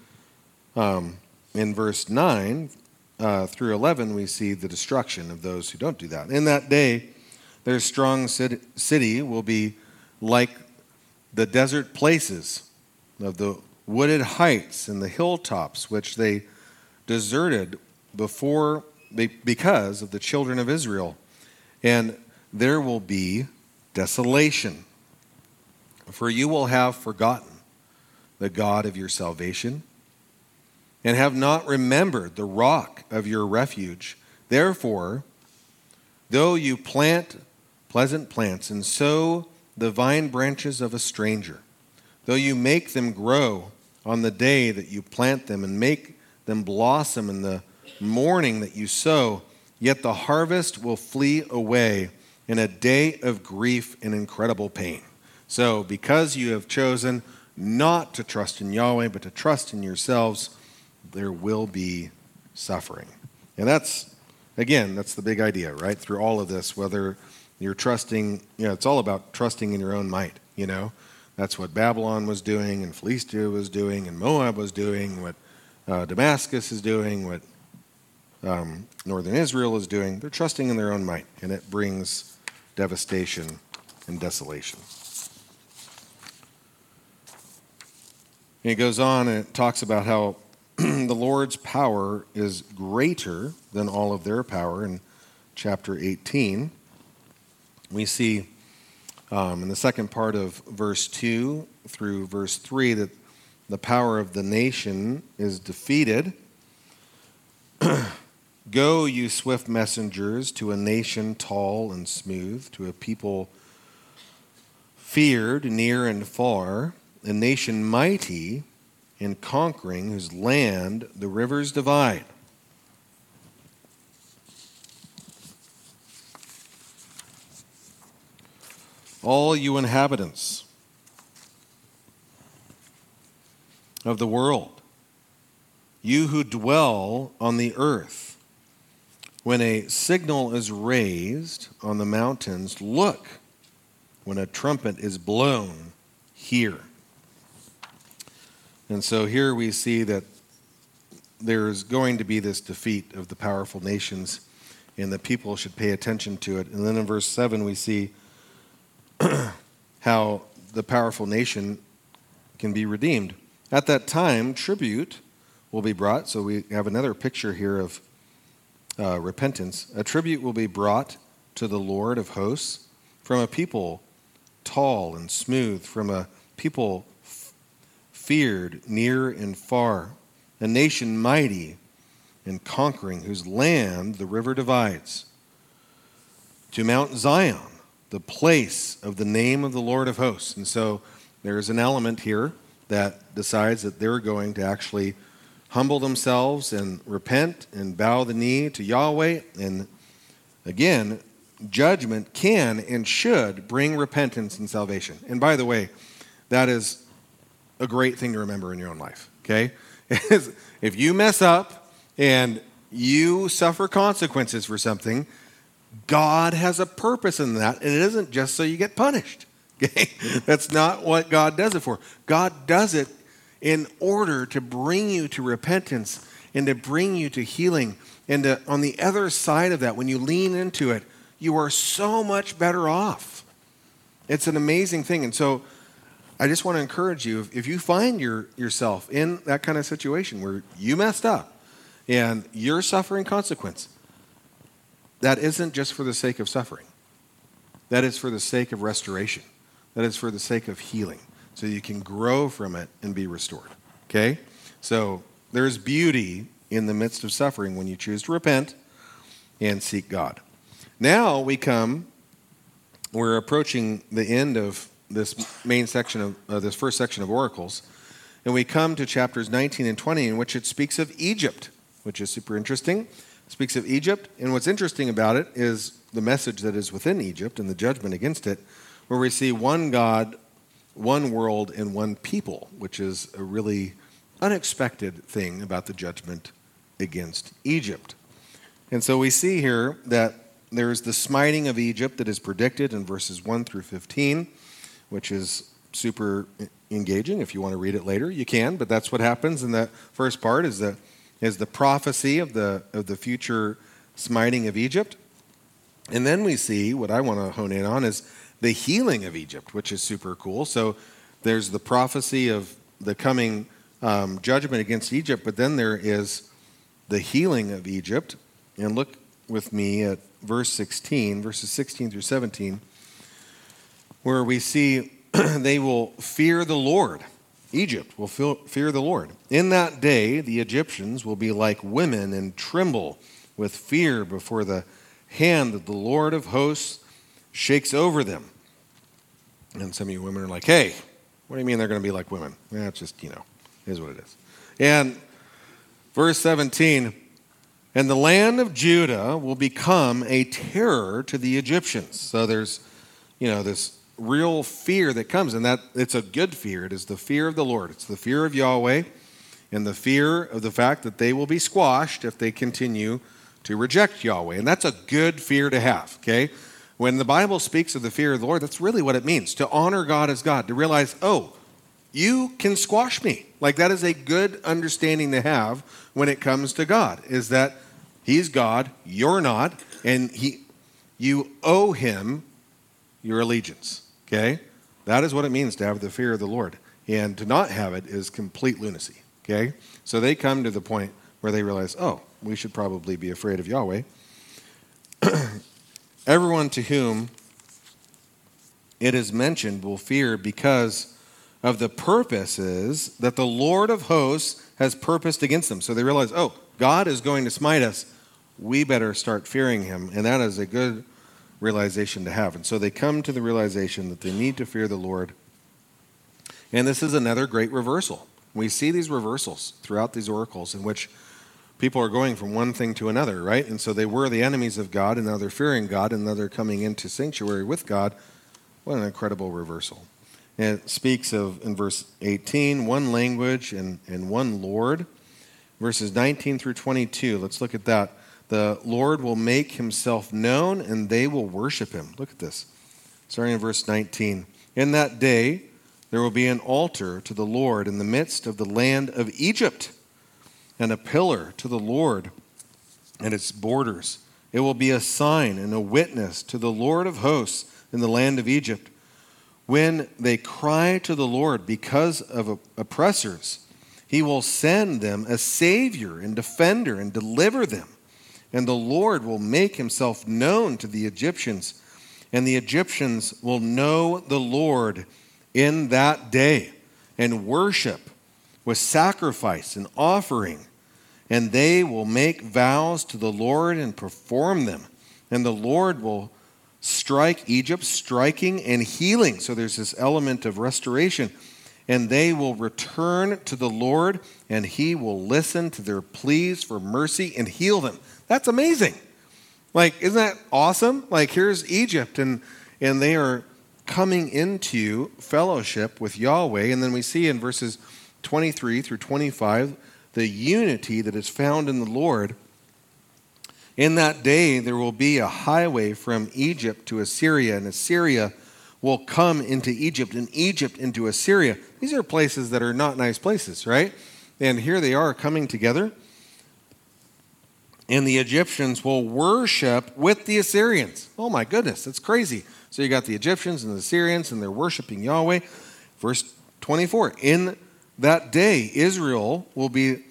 um, in verse 9 uh, through 11, we see the destruction of those who don't do that. In that day, their strong city will be like the desert places of the wooded heights and the hilltops, which they deserted before because of the children of Israel. And there will be desolation. For you will have forgotten the God of your salvation and have not remembered the rock of your refuge. Therefore, though you plant pleasant plants and sow the vine branches of a stranger, though you make them grow on the day that you plant them and make them blossom in the morning that you sow, yet the harvest will flee away in a day of grief and incredible pain. So, because you have chosen not to trust in Yahweh, but to trust in yourselves, there will be suffering. And that's, again, that's the big idea, right? Through all of this, whether you're trusting, you know, it's all about trusting in your own might, you know? That's what Babylon was doing, and Philistia was doing, and Moab was doing, what uh, Damascus is doing, what um, northern Israel is doing. They're trusting in their own might, and it brings devastation and desolation. And it goes on and it talks about how the Lord's power is greater than all of their power. In chapter 18, we see um, in the second part of verse 2 through verse 3 that the power of the nation is defeated. Go, you swift messengers, to a nation tall and smooth, to a people feared near and far, a nation mighty and conquering, whose land the rivers divide. All you inhabitants of the world, you who dwell on the earth, when a signal is raised on the mountains, look. When a trumpet is blown, hear. And so here we see that there's going to be this defeat of the powerful nations, and the people should pay attention to it. And then in verse 7, we see how the powerful nation can be redeemed. At that time, tribute will be brought. So we have another picture here of uh, repentance. A tribute will be brought to the Lord of hosts from a people tall and smooth, from a people feared near and far, a nation mighty and conquering, whose land the river divides. To Mount Zion, the place of the name of the Lord of hosts. And so there's an element here that decides that they're going to actually humble themselves and repent and bow the knee to Yahweh. And again, judgment can and should bring repentance and salvation. And by the way, that is a great thing to remember in your own life, okay? if you mess up and you suffer consequences for something, God has a purpose in that, and it isn't just so you get punished. Okay? That's not what God does it for. God does it in order to bring you to repentance and to bring you to healing. And to, on the other side of that, when you lean into it, you are so much better off. It's an amazing thing. And so I just want to encourage you if you find your, yourself in that kind of situation where you messed up and you're suffering consequence, that isn't just for the sake of suffering. That is for the sake of restoration. That is for the sake of healing. So you can grow from it and be restored. Okay? So there's beauty in the midst of suffering when you choose to repent and seek God. Now we come, we're approaching the end of this main section of uh, this first section of oracles and we come to chapters 19 and 20 in which it speaks of egypt which is super interesting speaks of egypt and what's interesting about it is the message that is within egypt and the judgment against it where we see one god one world and one people which is a really unexpected thing about the judgment against egypt and so we see here that there's the smiting of egypt that is predicted in verses 1 through 15 which is super engaging. If you want to read it later, you can, but that's what happens in the first part is the, is the prophecy of the, of the future smiting of Egypt. And then we see what I want to hone in on is the healing of Egypt, which is super cool. So there's the prophecy of the coming um, judgment against Egypt, but then there is the healing of Egypt. And look with me at verse 16, verses 16 through 17 where we see they will fear the Lord. Egypt will fear the Lord. In that day, the Egyptians will be like women and tremble with fear before the hand that the Lord of hosts shakes over them. And some of you women are like, hey, what do you mean they're going to be like women? That's just, you know, is what it is. And verse 17, and the land of Judah will become a terror to the Egyptians. So there's, you know, this real fear that comes, and that it's a good fear. It is the fear of the Lord. It's the fear of Yahweh and the fear of the fact that they will be squashed if they continue to reject Yahweh. And that's a good fear to have, okay? When the Bible speaks of the fear of the Lord, that's really what it means to honor God as God, to realize, oh, you can squash me. Like that is a good understanding to have when it comes to God, is that He's God, you're not, and he, you owe him your allegiance. Okay? That is what it means to have the fear of the Lord. And to not have it is complete lunacy. Okay? So they come to the point where they realize, oh, we should probably be afraid of Yahweh. Everyone to whom it is mentioned will fear because of the purposes that the Lord of hosts has purposed against them. So they realize, oh, God is going to smite us. We better start fearing him. And that is a good realization to have. And so they come to the realization that they need to fear the Lord. And this is another great reversal. We see these reversals throughout these oracles in which people are going from one thing to another, right? And so they were the enemies of God, and now they're fearing God, and now they're coming into sanctuary with God. What an incredible reversal. And it speaks of, in verse 18, one language and, and one Lord. Verses 19 through 22, let's look at that. The Lord will make himself known, and they will worship him. Look at this. Starting in verse 19. In that day, there will be an altar to the Lord in the midst of the land of Egypt, and a pillar to the Lord and its borders. It will be a sign and a witness to the Lord of hosts in the land of Egypt when they cry to the Lord because of oppressors, he will send them a Savior and defender and deliver them. And the Lord will make himself known to the Egyptians, and the Egyptians will know the Lord in that day and worship with sacrifice and offering. And they will make vows to the Lord and perform them. And the Lord will strike Egypt, striking and healing. So there's this element of restoration. And they will return to the Lord, and He will listen to their pleas for mercy and heal them. That's amazing. Like, isn't that awesome? Like, here's Egypt, and, and they are coming into fellowship with Yahweh. And then we see in verses 23 through 25 the unity that is found in the Lord in that day, there will be a highway from Egypt to Assyria, and Assyria will come into Egypt, and Egypt into Assyria. These are places that are not nice places, right? And here they are coming together. And the Egyptians will worship with the Assyrians. Oh my goodness, that's crazy. So you got the Egyptians and the Assyrians, and they're worshiping Yahweh. Verse 24 In that day, Israel will be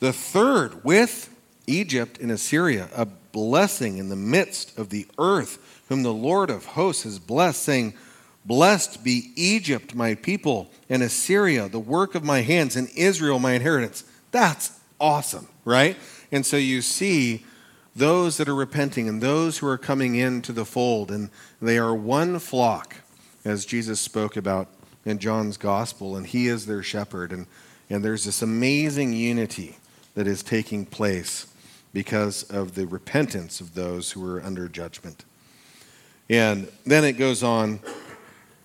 the third with Egypt and Assyria, a blessing in the midst of the earth, whom the Lord of hosts has blessed, saying, Blessed be Egypt, my people, and Assyria, the work of my hands, and Israel, my inheritance. That's awesome, right? And so you see those that are repenting and those who are coming into the fold, and they are one flock, as Jesus spoke about in John's gospel, and he is their shepherd. And, and there's this amazing unity that is taking place because of the repentance of those who are under judgment. And then it goes on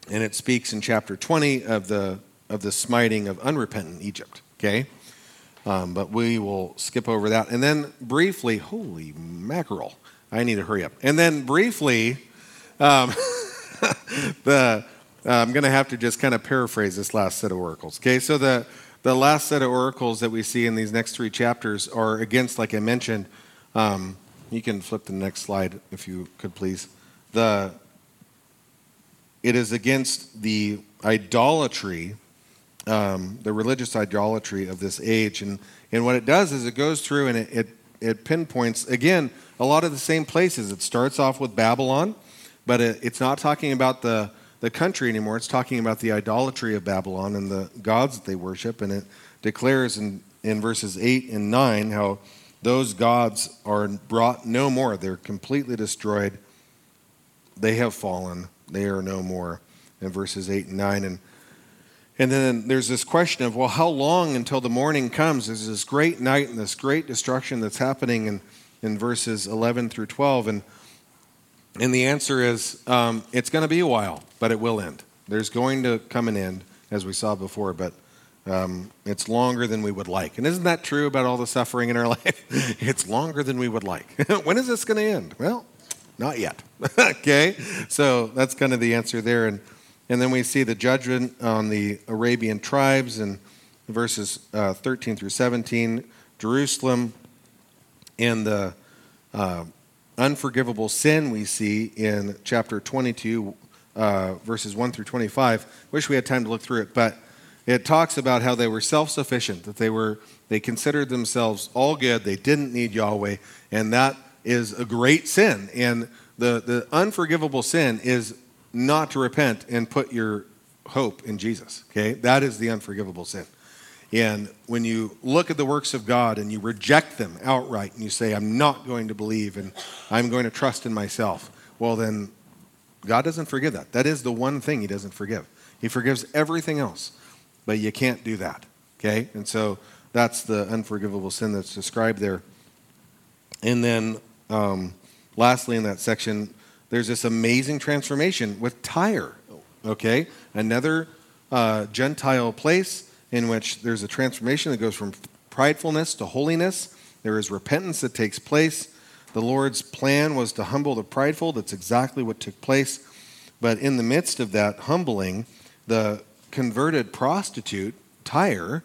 and it speaks in chapter 20 of the, of the smiting of unrepentant Egypt, okay? Um, but we will skip over that. And then briefly, holy mackerel, I need to hurry up. And then briefly, um, the, uh, I'm going to have to just kind of paraphrase this last set of oracles, okay? So the, the last set of oracles that we see in these next three chapters are against, like I mentioned, um, you can flip the next slide if you could please. The, it is against the idolatry, um, the religious idolatry of this age. And, and what it does is it goes through and it, it, it pinpoints, again, a lot of the same places. It starts off with Babylon, but it, it's not talking about the the country anymore. It's talking about the idolatry of Babylon and the gods that they worship. And it declares in, in verses 8 and 9 how those gods are brought no more. They're completely destroyed. They have fallen. They are no more. In verses 8 and 9. And, and then there's this question of, well, how long until the morning comes? There's this great night and this great destruction that's happening in, in verses 11 through 12. And and the answer is um, it's going to be a while, but it will end. There's going to come an end, as we saw before, but um, it's longer than we would like. And isn't that true about all the suffering in our life? it's longer than we would like. when is this going to end? Well, not yet. okay? So that's kind of the answer there. And, and then we see the judgment on the Arabian tribes in verses uh, 13 through 17, Jerusalem and the uh, unforgivable sin we see in chapter 22, uh, verses 1 through 25. Wish we had time to look through it, but it talks about how they were self-sufficient, that they were they considered themselves all good, they didn't need Yahweh, and that is a great sin. And the, the unforgivable sin is not to repent and put your hope in Jesus. Okay? That is the unforgivable sin. And when you look at the works of God and you reject them outright and you say, I'm not going to believe and I'm going to trust in myself, well, then God doesn't forgive that. That is the one thing He doesn't forgive. He forgives everything else, but you can't do that. Okay? And so that's the unforgivable sin that's described there. And then, um, lastly, in that section, there's this amazing transformation with Tyre. Okay? Another uh, Gentile place in which there's a transformation that goes from pridefulness to holiness. There is repentance that takes place. The Lord's plan was to humble the prideful. That's exactly what took place. But in the midst of that humbling, the converted prostitute, Tyre,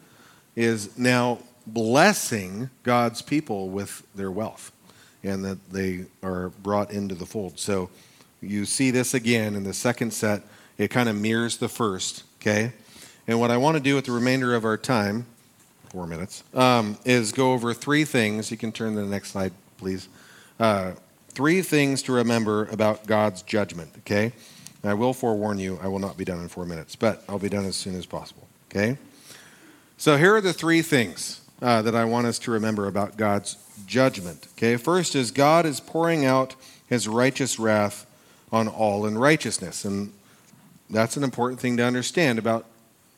is now blessing God's people with their wealth and that they are brought into the fold. So you see this again in the second set. It kind of mirrors the first, okay? And what I want to do with the remainder of our time, four minutes, um, is go over three things. You can turn to the next slide, please. Uh, three things to remember about God's judgment, okay? And I will forewarn you, I will not be done in four minutes, but I'll be done as soon as possible, okay? So here are the three things uh, that I want us to remember about God's judgment, okay? First is God is pouring out his righteous wrath on all unrighteousness. And that's an important thing to understand about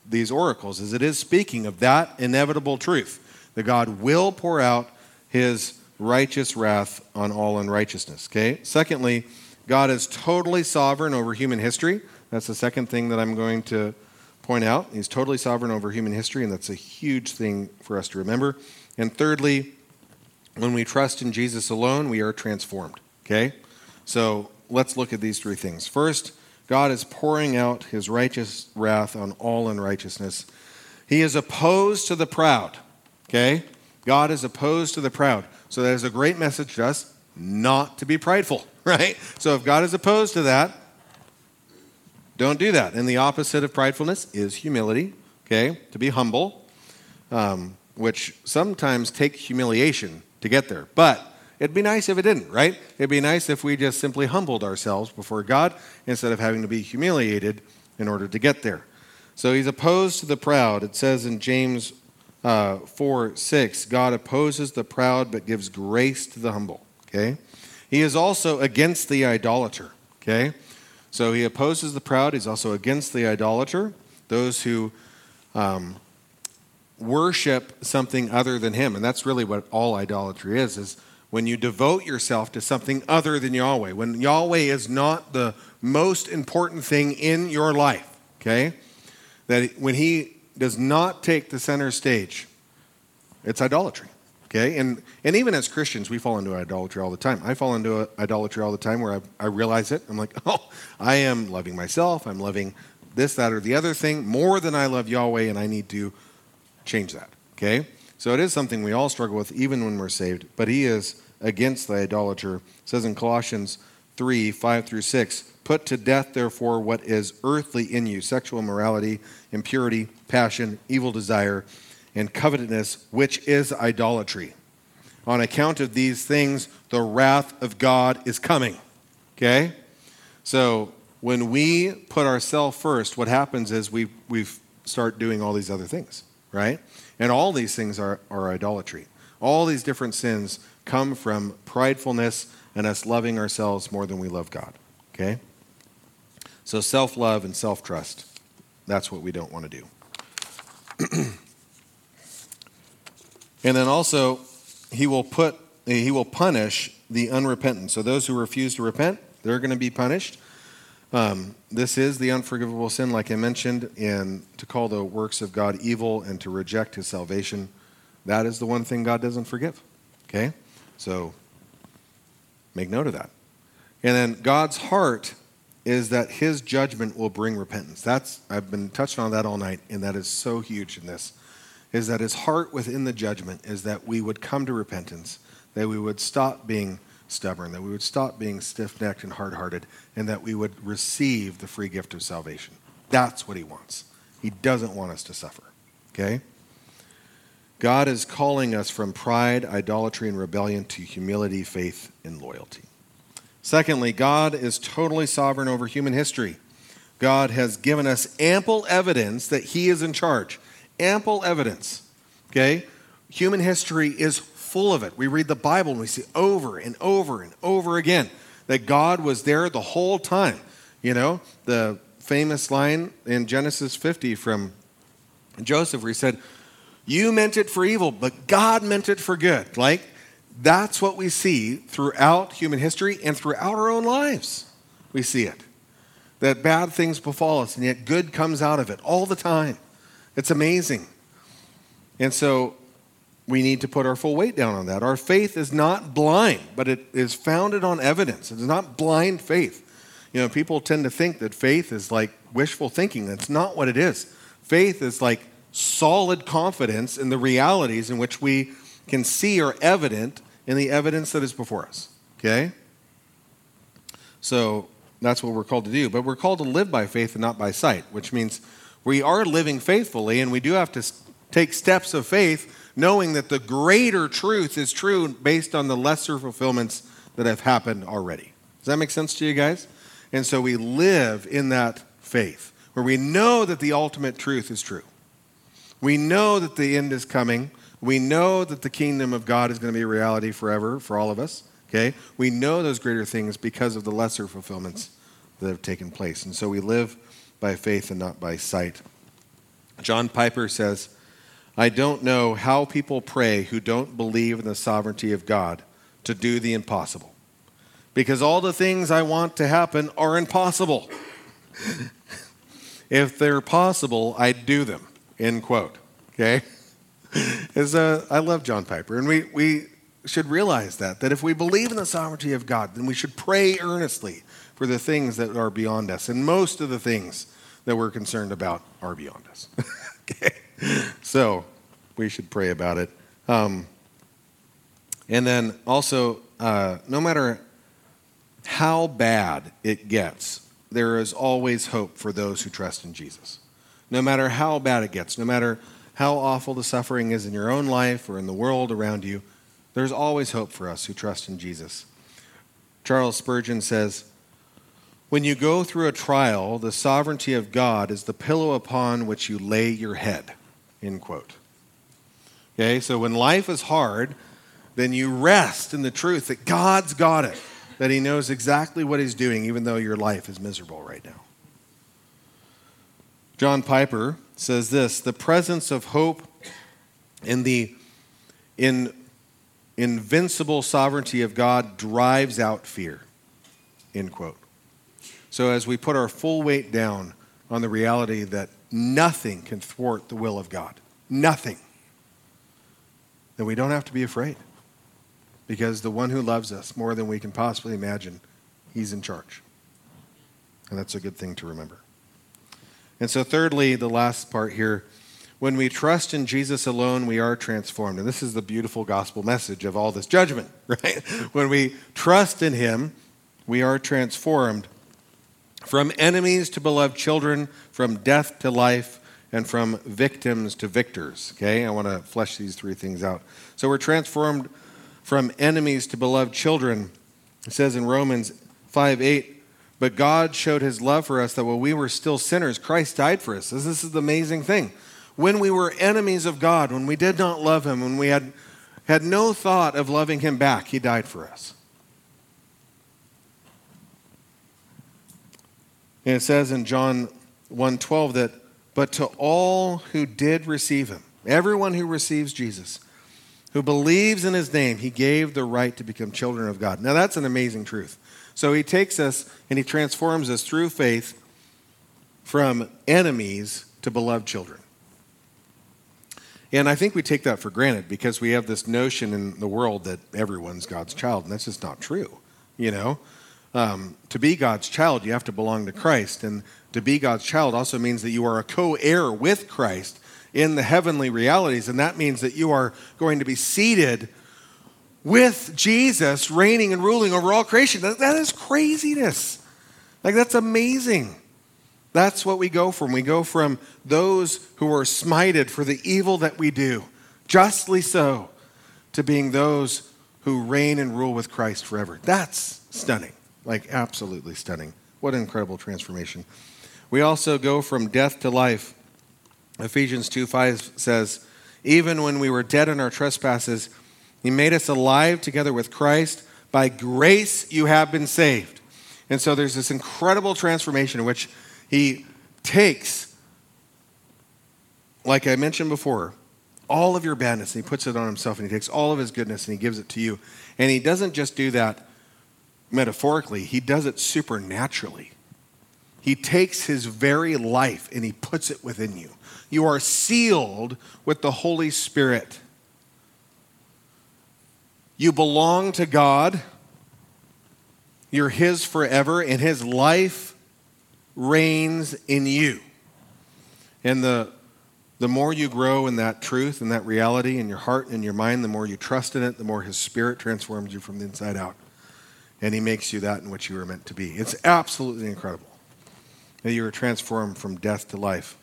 these oracles is it is speaking of that inevitable truth that God will pour out his righteous wrath on all unrighteousness. Okay? Secondly, God is totally sovereign over human history. That's the second thing that I'm going to point out. He's totally sovereign over human history, and that's a huge thing for us to remember. And thirdly, when we trust in Jesus alone, we are transformed. Okay? So let's look at these three things. First, God is pouring out his righteous wrath on all unrighteousness. He is opposed to the proud. Okay? God is opposed to the proud. So that is a great message to us not to be prideful, right? So if God is opposed to that, don't do that. And the opposite of pridefulness is humility, okay? To be humble, um, which sometimes takes humiliation to get there. But It'd be nice if it didn't, right? It'd be nice if we just simply humbled ourselves before God instead of having to be humiliated in order to get there. So he's opposed to the proud. It says in James uh, 4 6, God opposes the proud but gives grace to the humble. Okay? He is also against the idolater. Okay? So he opposes the proud. He's also against the idolater, those who um, worship something other than him. And that's really what all idolatry is, is when you devote yourself to something other than Yahweh, when Yahweh is not the most important thing in your life, okay? That when He does not take the center stage, it's idolatry, okay? And, and even as Christians, we fall into idolatry all the time. I fall into idolatry all the time where I, I realize it. I'm like, oh, I am loving myself, I'm loving this, that, or the other thing more than I love Yahweh, and I need to change that, okay? So it is something we all struggle with even when we're saved, but he is against the idolater. It says in Colossians 3 5 through 6 Put to death, therefore, what is earthly in you sexual immorality, impurity, passion, evil desire, and covetousness, which is idolatry. On account of these things, the wrath of God is coming. Okay? So when we put ourselves first, what happens is we, we start doing all these other things, right? And all these things are, are idolatry. All these different sins come from pridefulness and us loving ourselves more than we love God. Okay? So self love and self trust. That's what we don't want to do. and then also, he will put, he will punish the unrepentant. So those who refuse to repent, they're going to be punished. Um, this is the unforgivable sin, like I mentioned, and to call the works of God evil and to reject his salvation. That is the one thing God doesn't forgive. Okay? So make note of that. And then God's heart is that his judgment will bring repentance. That's I've been touching on that all night, and that is so huge in this. Is that his heart within the judgment is that we would come to repentance, that we would stop being stubborn, that we would stop being stiff necked and hard hearted, and that we would receive the free gift of salvation. That's what He wants. He doesn't want us to suffer. Okay? God is calling us from pride, idolatry, and rebellion to humility, faith, and loyalty. Secondly, God is totally sovereign over human history. God has given us ample evidence that He is in charge. Ample evidence. Okay? Human history is full of it. We read the Bible and we see over and over and over again that God was there the whole time. You know, the famous line in Genesis 50 from Joseph where he said, You meant it for evil, but God meant it for good. Like, that's what we see throughout human history and throughout our own lives. We see it. That bad things befall us, and yet good comes out of it all the time. It's amazing. And so we need to put our full weight down on that. Our faith is not blind, but it is founded on evidence. It is not blind faith. You know, people tend to think that faith is like wishful thinking. That's not what it is. Faith is like solid confidence in the realities in which we can see are evident in the evidence that is before us. Okay? So that's what we're called to do. But we're called to live by faith and not by sight, which means we are living faithfully and we do have to take steps of faith knowing that the greater truth is true based on the lesser fulfillments that have happened already. Does that make sense to you guys? And so we live in that faith where we know that the ultimate truth is true. We know that the end is coming. We know that the kingdom of God is going to be a reality forever for all of us. Okay? We know those greater things because of the lesser fulfillments that have taken place. And so we live by faith and not by sight. John Piper says, I don't know how people pray who don't believe in the sovereignty of God to do the impossible. Because all the things I want to happen are impossible. if they're possible, I'd do them. End quote. Okay? As, uh, I love John Piper, and we, we should realize that, that if we believe in the sovereignty of God, then we should pray earnestly for the things that are beyond us. And most of the things that we're concerned about are beyond us. okay? so we should pray about it. Um, and then also, uh, no matter how bad it gets, there is always hope for those who trust in Jesus. No matter how bad it gets, no matter how awful the suffering is in your own life or in the world around you, there's always hope for us who trust in Jesus. Charles Spurgeon says, When you go through a trial, the sovereignty of God is the pillow upon which you lay your head. End quote. Okay, so when life is hard, then you rest in the truth that God's got it, that He knows exactly what He's doing, even though your life is miserable right now. John Piper says this the presence of hope in the in invincible sovereignty of God drives out fear. End quote. So as we put our full weight down on the reality that nothing can thwart the will of God, nothing, then we don't have to be afraid. Because the one who loves us more than we can possibly imagine, he's in charge. And that's a good thing to remember. And so, thirdly, the last part here when we trust in Jesus alone, we are transformed. And this is the beautiful gospel message of all this judgment, right? when we trust in him, we are transformed from enemies to beloved children, from death to life, and from victims to victors. Okay, I want to flesh these three things out. So we're transformed from enemies to beloved children. It says in Romans 5 8, but God showed his love for us that while we were still sinners, Christ died for us. This is the amazing thing. When we were enemies of God, when we did not love him, when we had, had no thought of loving him back, he died for us. And it says in John 1:12 that but to all who did receive him, everyone who receives Jesus, who believes in his name, he gave the right to become children of God. Now that's an amazing truth. So he takes us and he transforms us through faith from enemies to beloved children. And I think we take that for granted because we have this notion in the world that everyone's God's child, and that's just not true. You know, um, to be God's child, you have to belong to Christ, and to be God's child also means that you are a co-heir with Christ in the heavenly realities, and that means that you are going to be seated with Jesus reigning and ruling over all creation. That, that is craziness. Like, that's amazing. That's what we go from. We go from those who are smited for the evil that we do, justly so, to being those who reign and rule with Christ forever. That's stunning. Like, absolutely stunning. What an incredible transformation. We also go from death to life. Ephesians 2 5 says, Even when we were dead in our trespasses, he made us alive together with Christ. By grace you have been saved. And so there's this incredible transformation in which he takes, like I mentioned before, all of your badness and he puts it on himself and he takes all of his goodness and he gives it to you. And he doesn't just do that metaphorically, he does it supernaturally. He takes his very life and he puts it within you. You are sealed with the Holy Spirit. You belong to God. You're His forever, and His life reigns in you. And the, the more you grow in that truth and that reality in your heart and in your mind, the more you trust in it, the more His Spirit transforms you from the inside out. And He makes you that in which you were meant to be. It's absolutely incredible that you were transformed from death to life.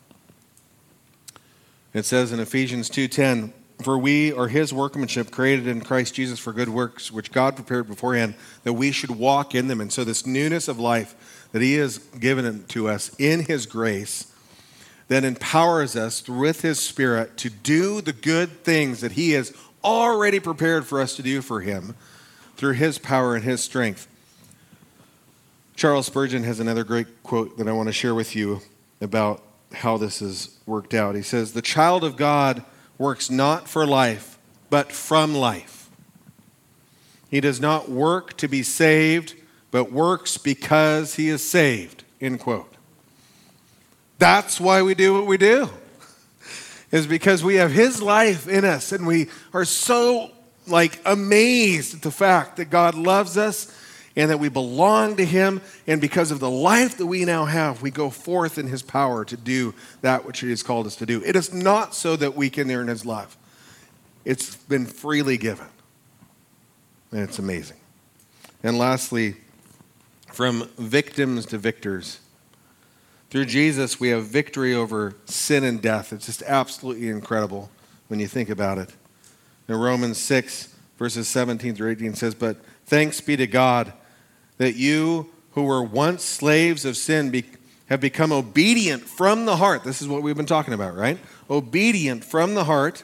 It says in Ephesians 2:10, for we are his workmanship, created in Christ Jesus for good works, which God prepared beforehand that we should walk in them. And so, this newness of life that he has given to us in his grace that empowers us with his spirit to do the good things that he has already prepared for us to do for him through his power and his strength. Charles Spurgeon has another great quote that I want to share with you about how this has worked out. He says, The child of God works not for life, but from life. He does not work to be saved, but works because he is saved. End quote. That's why we do what we do. Is because we have his life in us and we are so like amazed at the fact that God loves us and that we belong to Him. And because of the life that we now have, we go forth in His power to do that which He has called us to do. It is not so that we can earn His love, it's been freely given. And it's amazing. And lastly, from victims to victors. Through Jesus, we have victory over sin and death. It's just absolutely incredible when you think about it. In Romans 6, verses 17 through 18 says, But thanks be to God that you who were once slaves of sin be, have become obedient from the heart. This is what we've been talking about, right? Obedient from the heart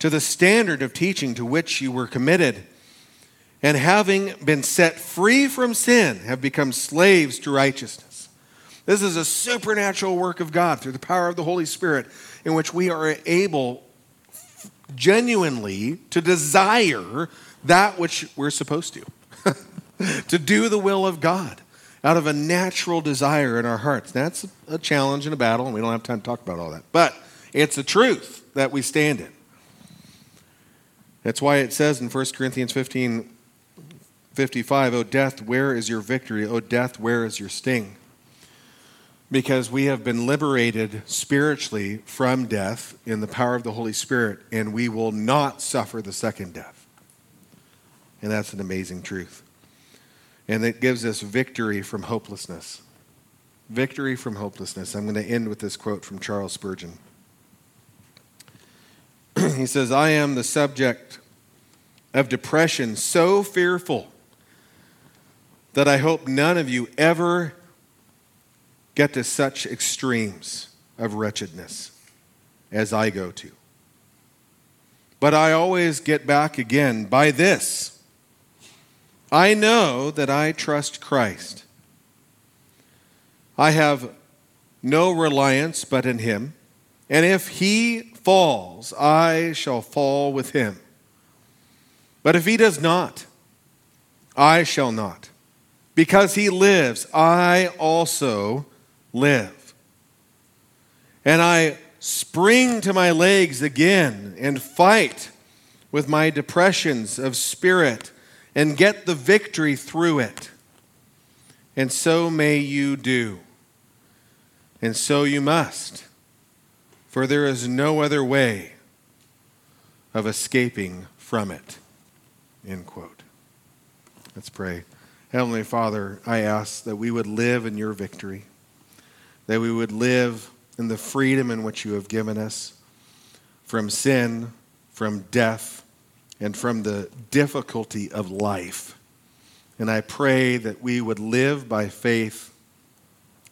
to the standard of teaching to which you were committed. And having been set free from sin, have become slaves to righteousness. This is a supernatural work of God through the power of the Holy Spirit, in which we are able genuinely to desire that which we're supposed to. to do the will of God out of a natural desire in our hearts. That's a challenge and a battle, and we don't have time to talk about all that. But it's the truth that we stand in. That's why it says in 1 Corinthians 15 55, O death, where is your victory? O death, where is your sting? Because we have been liberated spiritually from death in the power of the Holy Spirit, and we will not suffer the second death. And that's an amazing truth. And it gives us victory from hopelessness. Victory from hopelessness. I'm going to end with this quote from Charles Spurgeon. he says, I am the subject of depression so fearful that I hope none of you ever get to such extremes of wretchedness as I go to. But I always get back again by this I know that I trust Christ. I have no reliance but in him, and if he falls, I shall fall with him. But if he does not, I shall not. Because he lives, I also live. And I spring to my legs again and fight with my depressions of spirit and get the victory through it. And so may you do. And so you must. For there is no other way of escaping from it. End quote. Let's pray. Heavenly Father, I ask that we would live in your victory, that we would live in the freedom in which you have given us from sin, from death, and from the difficulty of life. And I pray that we would live by faith,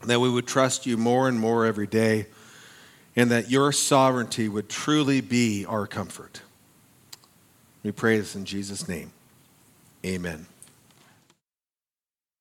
that we would trust you more and more every day, and that your sovereignty would truly be our comfort. We pray this in Jesus' name. Amen.